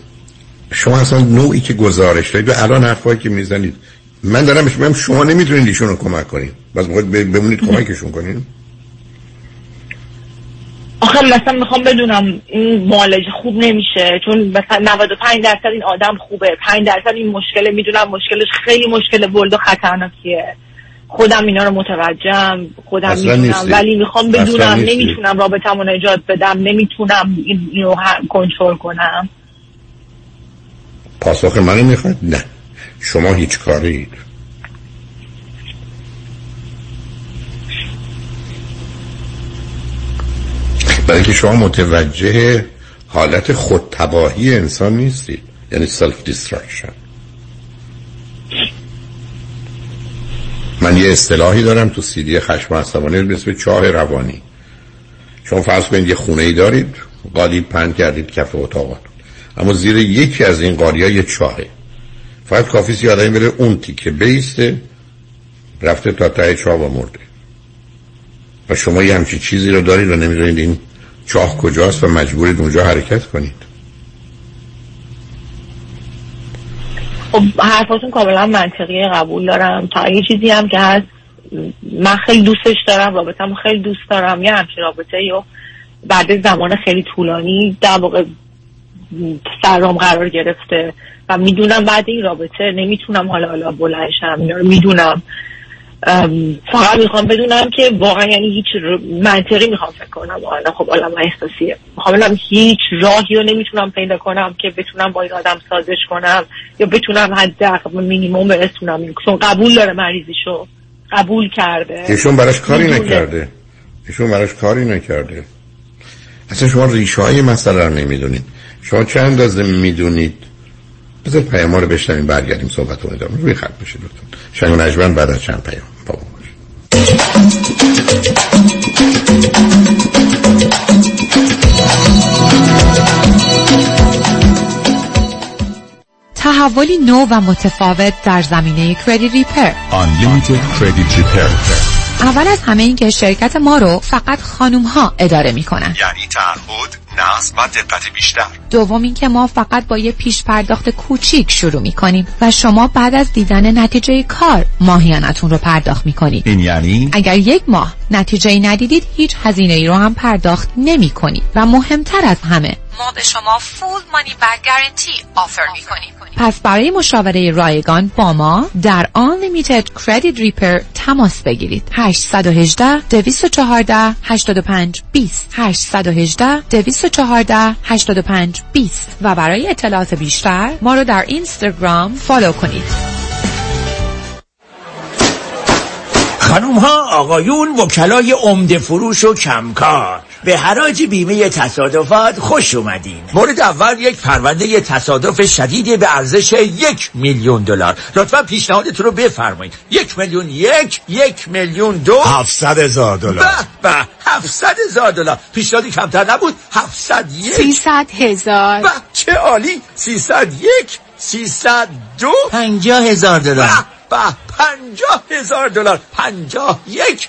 شما اصلا نوعی که گزارش دارید و الان حرفایی که می‌زنید من دارم میگم شما نمی‌تونید ایشون رو کمک کنید. بس باید بمونید کمکشون کنید. آخه مثلا می‌خوام بدونم این معالجه خوب نمیشه چون مثلا 95 درصد این آدم خوبه 5 درصد این مشکل می‌دونم مشکلش خیلی مشکل بولد و خطرناکیه خودم اینا رو متوجهم خودم می‌دونم. ولی می‌خوام بدونم. نمی‌تونم رابطمو نجات بدم نمی‌تونم این- اینو هم کنترل کنم پاسخ منو می‌خواد نه شما هیچ کارید برای که شما متوجه حالت خودتباهی انسان نیستید یعنی self-destruction من یه اصطلاحی دارم تو سیدی خشم عصبانی به چاه روانی. شما فرض کنید یه خونه ای دارید قالی پهن کردید کف اتاقات اما زیر یکی از این قالی یه چاهه. فقط کافی سی آدمی بره اون تیکه بیسته رفته تا ته چاه و مرده. و شما یه همچی چیزی رو دارید و نمی‌دونید این چاه کجاست و مجبورید اونجا حرکت کنید. خب حرفاتون کاملا منطقی قبول دارم. تا یه چیزی هم که هست من خیلی دوستش دارم رابطم خیلی دوست دارم. یه همچین رابطه یا بعد زمان خیلی طولانی در واقع سرام قرار گرفته. و می‌دونم بعد این رابطه نمی‌تونم حالا حالا بلنشم می‌دونم فقط می‌خوام بدونم که واقعا یعنی هیچ منطقی می‌خوام فکر کنم حالا خب عالم احساسیه. می‌خوام بدونم هیچ راهی رو نمی‌تونم پیدا کنم که بتونم با این آدم سازش کنم یا بتونم حد مینیموم برسونم. چون قبول داره مریضیشو. قبول کرده. ایشون براش کاری نکرده. ایشون براش کاری نکرده. اصلا شما ریشه های مسئله رو نمی‌دونید. شما چند اندازه می‌دونید؟ بذار پیام رو بشنویم برگردیم صحبت رو ادامه. روی خط بشید لطفا. شنگ نجمن بعد از چند پیام. بابا تحولی نو و متفاوت در زمینه کردی ریپر Unlimited Credit Repair. اول از همه این که شرکت ما رو فقط خانوم ها اداره می‌کنن. یعنی تعهد نصب و دقت بیشتر. دوم اینکه ما فقط با یه پیش پرداخت کوچیک شروع می‌کنیم و شما بعد از دیدن نتیجه کار ماهیانتون رو پرداخت می‌کنید. این یعنی؟ اگر یک ماه نتیجه ندیدید هیچ هزینه ای رو هم پرداخت نمی کنید و مهمتر از همه ما به شما فول مانی بک گارنتی آفر می کنیم پس برای مشاوره رایگان با ما در Unlimited Credit Repair تماس بگیرید. 818 214 85 20 818 214 85 20 و برای اطلاعات بیشتر ما رو در اینستاگرام فالو کنید. خانوم ها آقایون وکلای عمده فروش و کمکار. به حراج بیمه تصادفات خوش اومدین. مورد اول یک پرونده تصادف شدید به ارزش یک میلیون دلار. لطفا پیشنهادتون رو بفرمایید. یک میلیون یک یک میلیون دو. هفتصد هزار دلار. به به هفتصد هزار دلار. پیشنهادی کمتر نبود. هفتصد یک. سیصد هزار. به چه عالی. سیصد یک سیصد دو. پنجاه هزار دلار. به پنجاه هزار دلار. پنجاه یک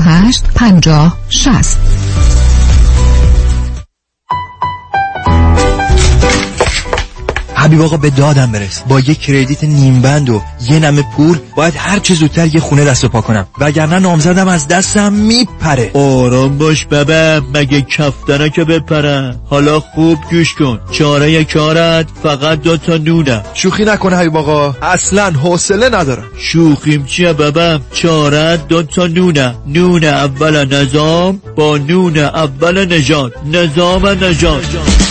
50 60 حبیب آقا به دادم برس. با یه کردیت نیم بند و یه نمه پول باید هر چه زودتر یه خونه دست و پا کنم. وگرنه نامزدم از دستم میپره. آرام باش ببه مگه کفتنه که بپره. حالا خوب گوش کن. چاره کارت فقط دو تا نونه. شوخی نکنه حبیب آقا. اصلا حوصله ندارم. شوخیم چیه ببه چاره دو تا نونه. نون اول نظام با نون اول نجات نظام نجات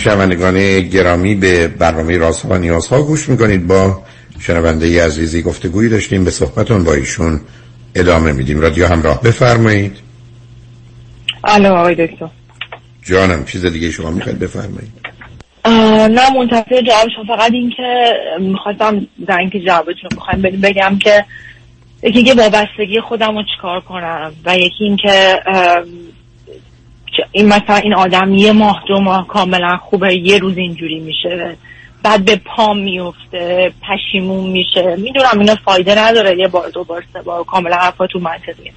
شنوندگان گرامی به برنامه رازها و نیازها گوش می‌کنید. با شنونده عزیزی گفتگویی داشتیم به صحبتون با ایشون ادامه میدیم. رادیو همراه بفرمایید. الو آقای دکتر. جانم چیز دیگه شما می‌خواید بفرمایید؟ نه منتظر جواب شما. فقط این که می‌خواستم زنگ که جوابتون بدیم بگم که یکی که وابستگی خودم رو چیکار کنم و یکی این که این مثلا این آدم یه ماه دو ماه کاملا خوبه یه روز اینجوری میشه. بعد به پام میفته پشیمون میشه. می‌دونم اینا فایده نداره یه بار دو بار سه بار. کاملا حرفاتون منطقیه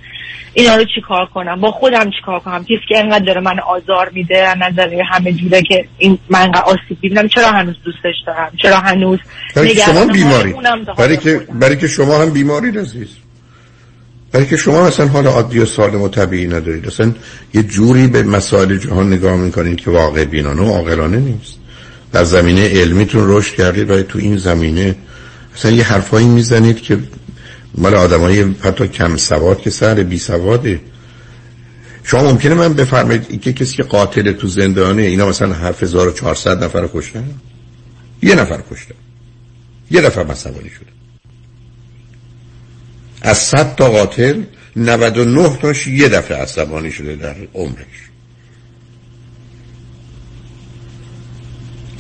اینا رو چیکار کنم؟ با خودم چیکار کنم؟ کسی که انقدر داره من آزار میده از نظر همه جوره که این من انقدر آسیب می‌بینم چرا هنوز دوستش دارم؟ چرا هنوز برای شما بیماری. برای که برای که شما هم بیماری عزیز. برای که شما اصلا حال عادی و سالم و طبیعی ندارید. اصلا یه جوری به مسائل جهان نگاه می‌کنید که واقع بینانه و عاقلانه نیست. در زمینه علمیتون رشد کردید ولی تو این زمینه اصلا یه حرفایی می‌زنید که مال آدمای حتی کم سواد که سر بی سواده. شما ممکنه من بفرمایید که کسی که قاتل تو زندانه اینا مثلا 7400 نفر کشتن؟ یه نفر کشتن. یه نفر مسئولی شده. از 100 تا قاتل 99 تاش یه دفعه عصبانی شده در عمرش.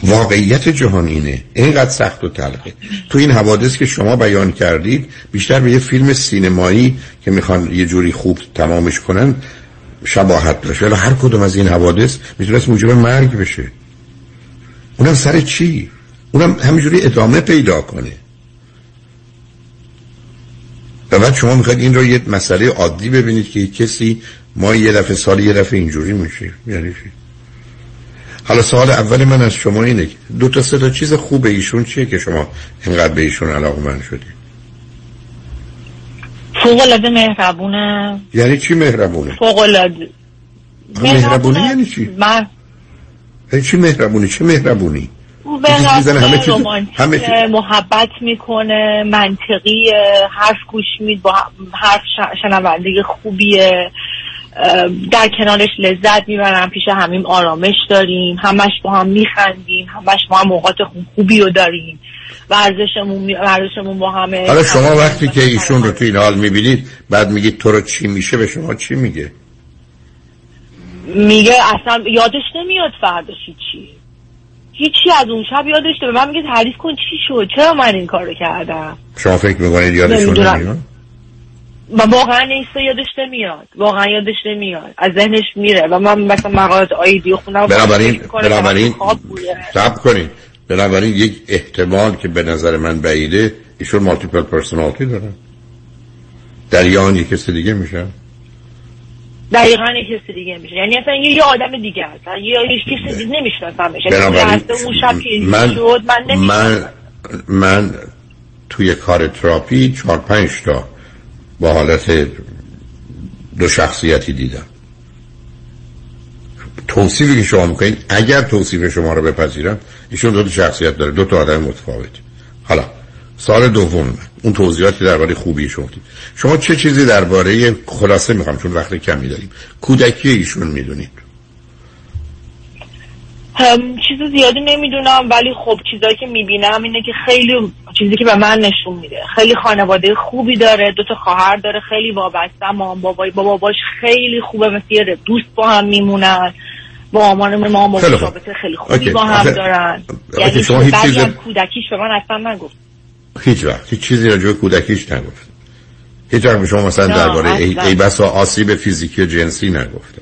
واقعیت جهان اینه اینقدر سخت و تلخه. تو این حوادث که شما بیان کردید بیشتر به یه فیلم سینمایی که می‌خوان یه جوری خوب تمامش کنن شباهت داشت ولی هر کدوم از این حوادث می‌تونست موجب مرگ بشه. اونم سر چی؟ اونم همینجوری ادامه پیدا کنه. و بعد شما می‌خواید این رو یه مسئله عادی ببینید که کسی ما یه دفعه سال یه دفعه اینجوری میشه. یعنی چی؟ حالا سوال اول من از شما اینه دو تا سه تا چیز خوب ایشون چیه که شما اینقدر به ایشون علاقه من شدی؟ فوق العاده مهربونه. یعنی چی مهربونه؟ فوق العاده مهربونی یعنی چی؟ من یعنی چی مهربونی؟ چه مهربونی؟ به چیز می‌زنه، همه چیز- همه محبت می‌کنه منطقی حرف گوش مید با حرف شنونده خوبیه. در کنارش لذت می‌برم پیش همیم آرامش داریم همش با هم میخندیم همش با هم اوقات خوب- خوبی رو داریم. ورزشمون می- ورزشمون با همه حالا شما وقتی که ایشون رو تو این حال می‌بینید بعد میگید تو رو چی میشه به شما چی میگه؟ میگه اصلا یادش نمیاد فرداش هیچی هیچی از اون شب یادش به من میگه تعریف کن چی شد؟ چرا من این کارو کردم؟ شما فکر می‌کنید نمی‌دونم. نمیاد و واقعا نیسته یادش نمیاد. واقعا یادش نمیاد. از ذهنش میره و من مثلا مقالات آیدی خوندم بنابراین بنابراین بوده. صبر کنید. بنابراین یک احتمال که به نظر من بعیده ایشون مالتیپل پرسونالتی دارن. در آن یک کسی دیگه میشن. دقیقا یه کسی دیگه میشه. یعنی اصلا یه, یه آدم دیگه هست. یه یه کسی دیگه نمیشناسمش. یعنی اون شب که من شد من من من توی کار تراپی چهار پنج تا با حالت دو شخصیتی دیدم. توصیفی که شما می‌کنید اگر توصیف شما رو بپذیرم ایشون دو تا شخصیت داره. دو تا آدم متفاوت حالا سال دوم. اون توضیحاتی درباره خوبی شما. شما چه چیزی درباره خلاصه می‌خوام؟ چون وقت کمی داریم. کودکی ایشون می‌دونید. هم، چیز زیادی نمی‌دونم ولی خب چیزایی که می‌بینم اینه که خیلی چیزی که به من نشون میده. خیلی خانواده خوبی داره دو تا خواهر داره خیلی وابسته مام بابای. با باباش خیلی خوبه مثل دوست با هم میمونن. با بابا خیلی خوب. رابطه خیلی خوبی. با هم دارن. یعنی شما هیچ چیز- کودکیش به من اصلا نگفت. هیچ وقت. هیچ چیزی راجع به کودکیش نگفت هیچ وقت شما مثلا درباره ای. ای بسا آسیب فیزیکی و جنسی نگفته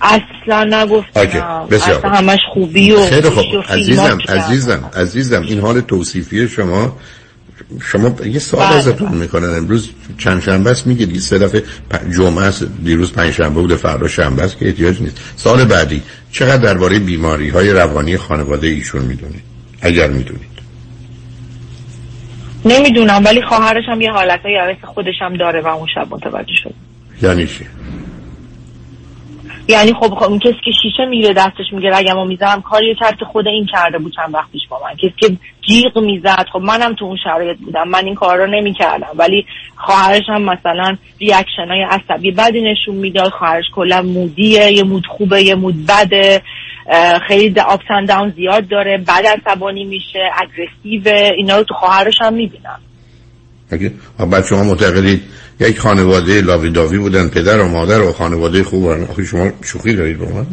اصلا نگفتم. بسیار اصلا. همش خوبی و خیلی و خوب فیلماش عزیزم. عزیزم عزیزم این حال توصیفی شما شما یه سوال بله، ازتون می‌کنن امروز چند شنبه است؟ میگه دیگه سه دفعه جمعه است دیروز پنج شنبه بود فردا شنبه است که احتیاج نیست. سال بعدی چقدر درباره بیماری های روانی خانواده ایشون می‌دونید؟ اگر می‌دونید. نمی‌دونم ولی خواهرش هم یه حالت های خودش هم داره و اون شب متوجه شد. یعنی چی؟ یعنی خب خب اون کسی که شیشه میره دستش میگه رگمو می‌زنم کاری کرد که خود این کرده بود چند وقت پیش با من. کسی که جیغ می‌زد خب منم تو اون شرایط بودم. من این کار رو نمی‌کردم. ولی خواهرش هم مثلا ریاکشن های عصبی بدی نشون می‌داد. خواهرش کلا مودیه یه مود خوبه یه مود بده. خیلی آپس داون زیاد داره. بعد عصبانی میشه اگریسیو اینا رو تو خواهرش هم می‌بینم. اگه بعد شما معتقدید یک خانواده لاوی داوی بودن پدر و مادر و خانواده خوب بودن آخه شما شوخی دارید با من؟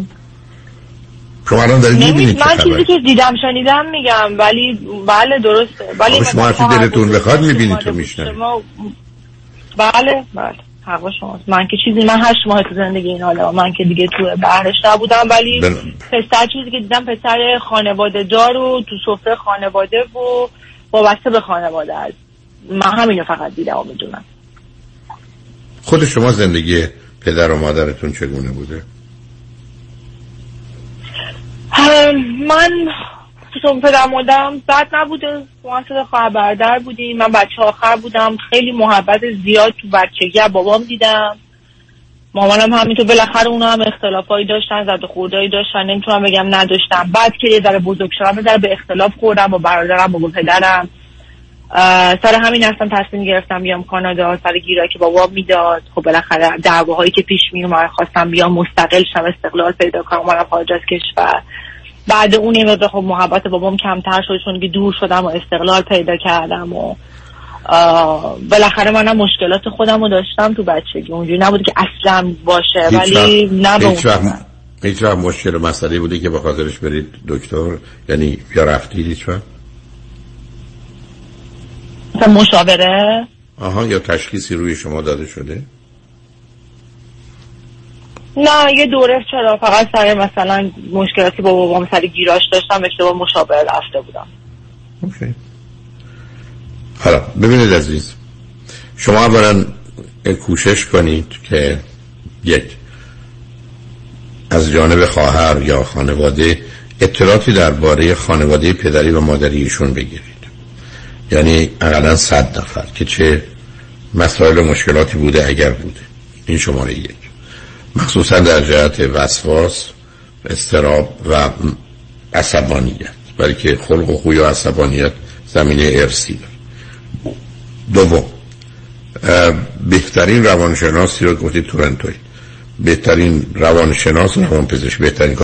شما الان دارید می‌بینید من چیزی که دیدم شنیدم میگم ولی بله درسته. ولی شما دلتون بخواد می‌بینید تو. شما- بله بله. حق شماست. من که چیزی من هشت ماه تو زندگی این حالا. من که دیگه تو بهرش نبودم ولی بل- پسر چیزی که دیدم پسر خانواده دار و تو سفره خانواده و وابسته به خانواده است. من همینو فقط دیدم و می‌دونم. خود شما زندگی پدر و مادرتون چگونه بوده؟ من چون پدر مادرم بد نبوده. اصلا خواهر برادر بودیم. من بچه آخر بودم. خیلی محبت زیاد تو بچگی بابام دیدم. مامانم همینطور بالاخره اونا هم اختلافایی داشتن زد خوردایی داشتن. نمی‌تونم بگم نداشتم. بعد که یه ذره بزرگ شدم ذره به اختلاف خوردم با برادرم با پدرم. سر همین اصلا تصمیم گرفتم بیام کانادا. سر گیرایی که بابام می‌داد. خب بالاخره دعواهایی که پیش می اومد خواستم بیام مستقل شم استقلال پیدا کنم اومدم خارج از کشور. بعد اون مقدار خب محبت بابام کمتر شد چون که دور شدم و استقلال پیدا کردم و بالاخره منم مشکلات خودم رو داشتم تو بچگی. اونجوری نبود که اصلا باشه ولی نه به هیچ وقت مشکل و مسئله بوده که به خاطرش برید دکتر؟ یعنی یا رفتید هیچ وقت؟ مشاوره؟ آها یا تشخیصی روی شما داده شده؟ نه یه دوره چرا؟ فقط سر مثلا مشکلاتی با بابام سر گیراش داشتم اشتباه مشاوره رفته بودم. اوکی. حالا ببینید عزیز شما اولا کوشش کنید که یک از جانب خواهر یا خانواده اطلاعاتی درباره خانواده پدری و مادری ایشون بگیرید. یعنی اقلا صد نفر که چه مسائل و مشکلاتی بوده اگر بوده. این شماره یک. مخصوصا در جهت وسواس استراب و عصبانیت. برای که خلق و خوی و عصبانیت زمینه ارسی داره. دوم بهترین روانشناسی رو گفتید تورنتوی. بهترین روانشناس روانپزشک بهترین